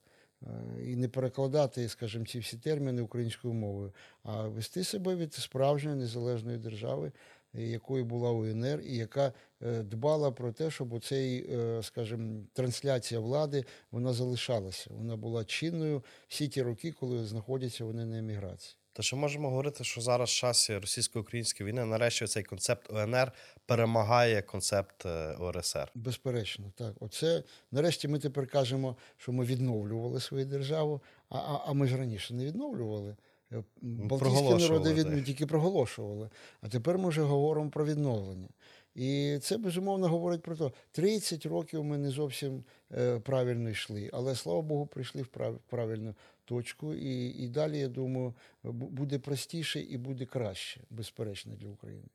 Е, І не перекладати, скажімо, ці всі терміни українською мовою, а вести себе від справжньої незалежної держави, якою була УНР, і яка дбала про те, щоб оцей, е, скажімо, трансляція влади вона залишалася. Вона була чинною всі ті роки, коли знаходяться вони на еміграції. То що можемо говорити, що зараз в часі російсько-української війни нарешті цей концепт УНР перемагає концепт е, УРСР. Безперечно, так. Оце нарешті ми тепер кажемо, що ми відновлювали свою державу, а, а, а ми ж раніше не відновлювали. Е, Балтійські народи від, тільки проголошували. А тепер ми вже говоримо про відновлення. І це безумовно говорить про те, 30 років ми не зовсім е, правильно йшли, але слава Богу, прийшли в прав- правильну точку. І, і далі, я думаю, бу- буде простіше і буде краще, безперечно, для України.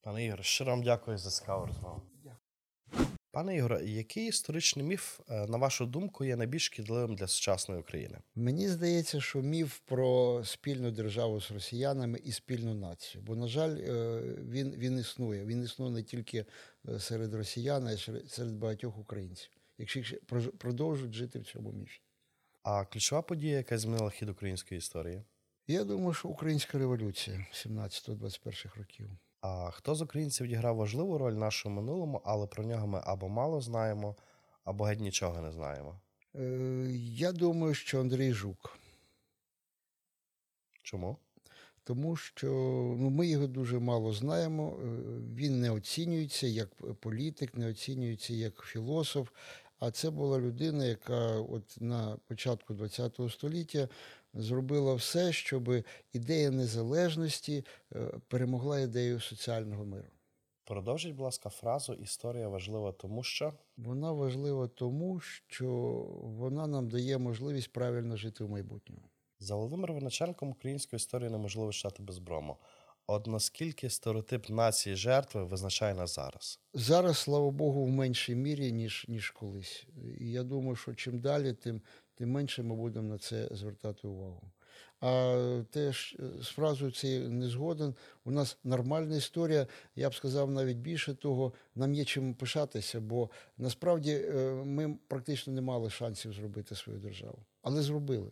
Пане Ігор, щиро вам дякую за цікаву розмову. Пане Ігоре, який історичний міф, е, на вашу думку, є найбільш шкідливим для сучасної України? Мені здається, що міф про спільну державу з росіянами і спільну націю. Бо, на жаль, е, він, він існує. Він існує не тільки е, серед росіян, а й серед- багатьох українців, якщо продовжують жити в цьому міфі. А ключова подія, яка змінила хід української історії? Я думаю, що українська революція 17-21 років. А хто з українців відіграв важливу роль в нашому минулому, але про нього ми або мало знаємо, або геть нічого не знаємо? Е, Я думаю, що Андрій Жук. Чому? Тому що ну, ми його дуже мало знаємо. е, Він не оцінюється як політик, не оцінюється як філософ. А це була людина, яка от на початку ХХ століття зробила все, щоб ідея незалежності е, перемогла ідею соціального миру. Продовжіть, будь ласка, фразу Історія важлива, тому що Вона важлива тому, що вона нам дає можливість правильно жити в майбутньому. за Володимиром Воначенком українську історію неможливо читати без брому. От наскільки стереотип нації жертви визначає нас зараз? Зараз, слава Богу, в меншій мірі, ніж, ніж колись. І я думаю, що чим далі, тим, тим менше ми будемо на це звертати увагу. А теж е, з фразою цією не згоден. У нас нормальна історія. Я б сказав навіть більше того, нам є чим пишатися, бо насправді е, ми практично не мали шансів зробити свою державу, але зробили.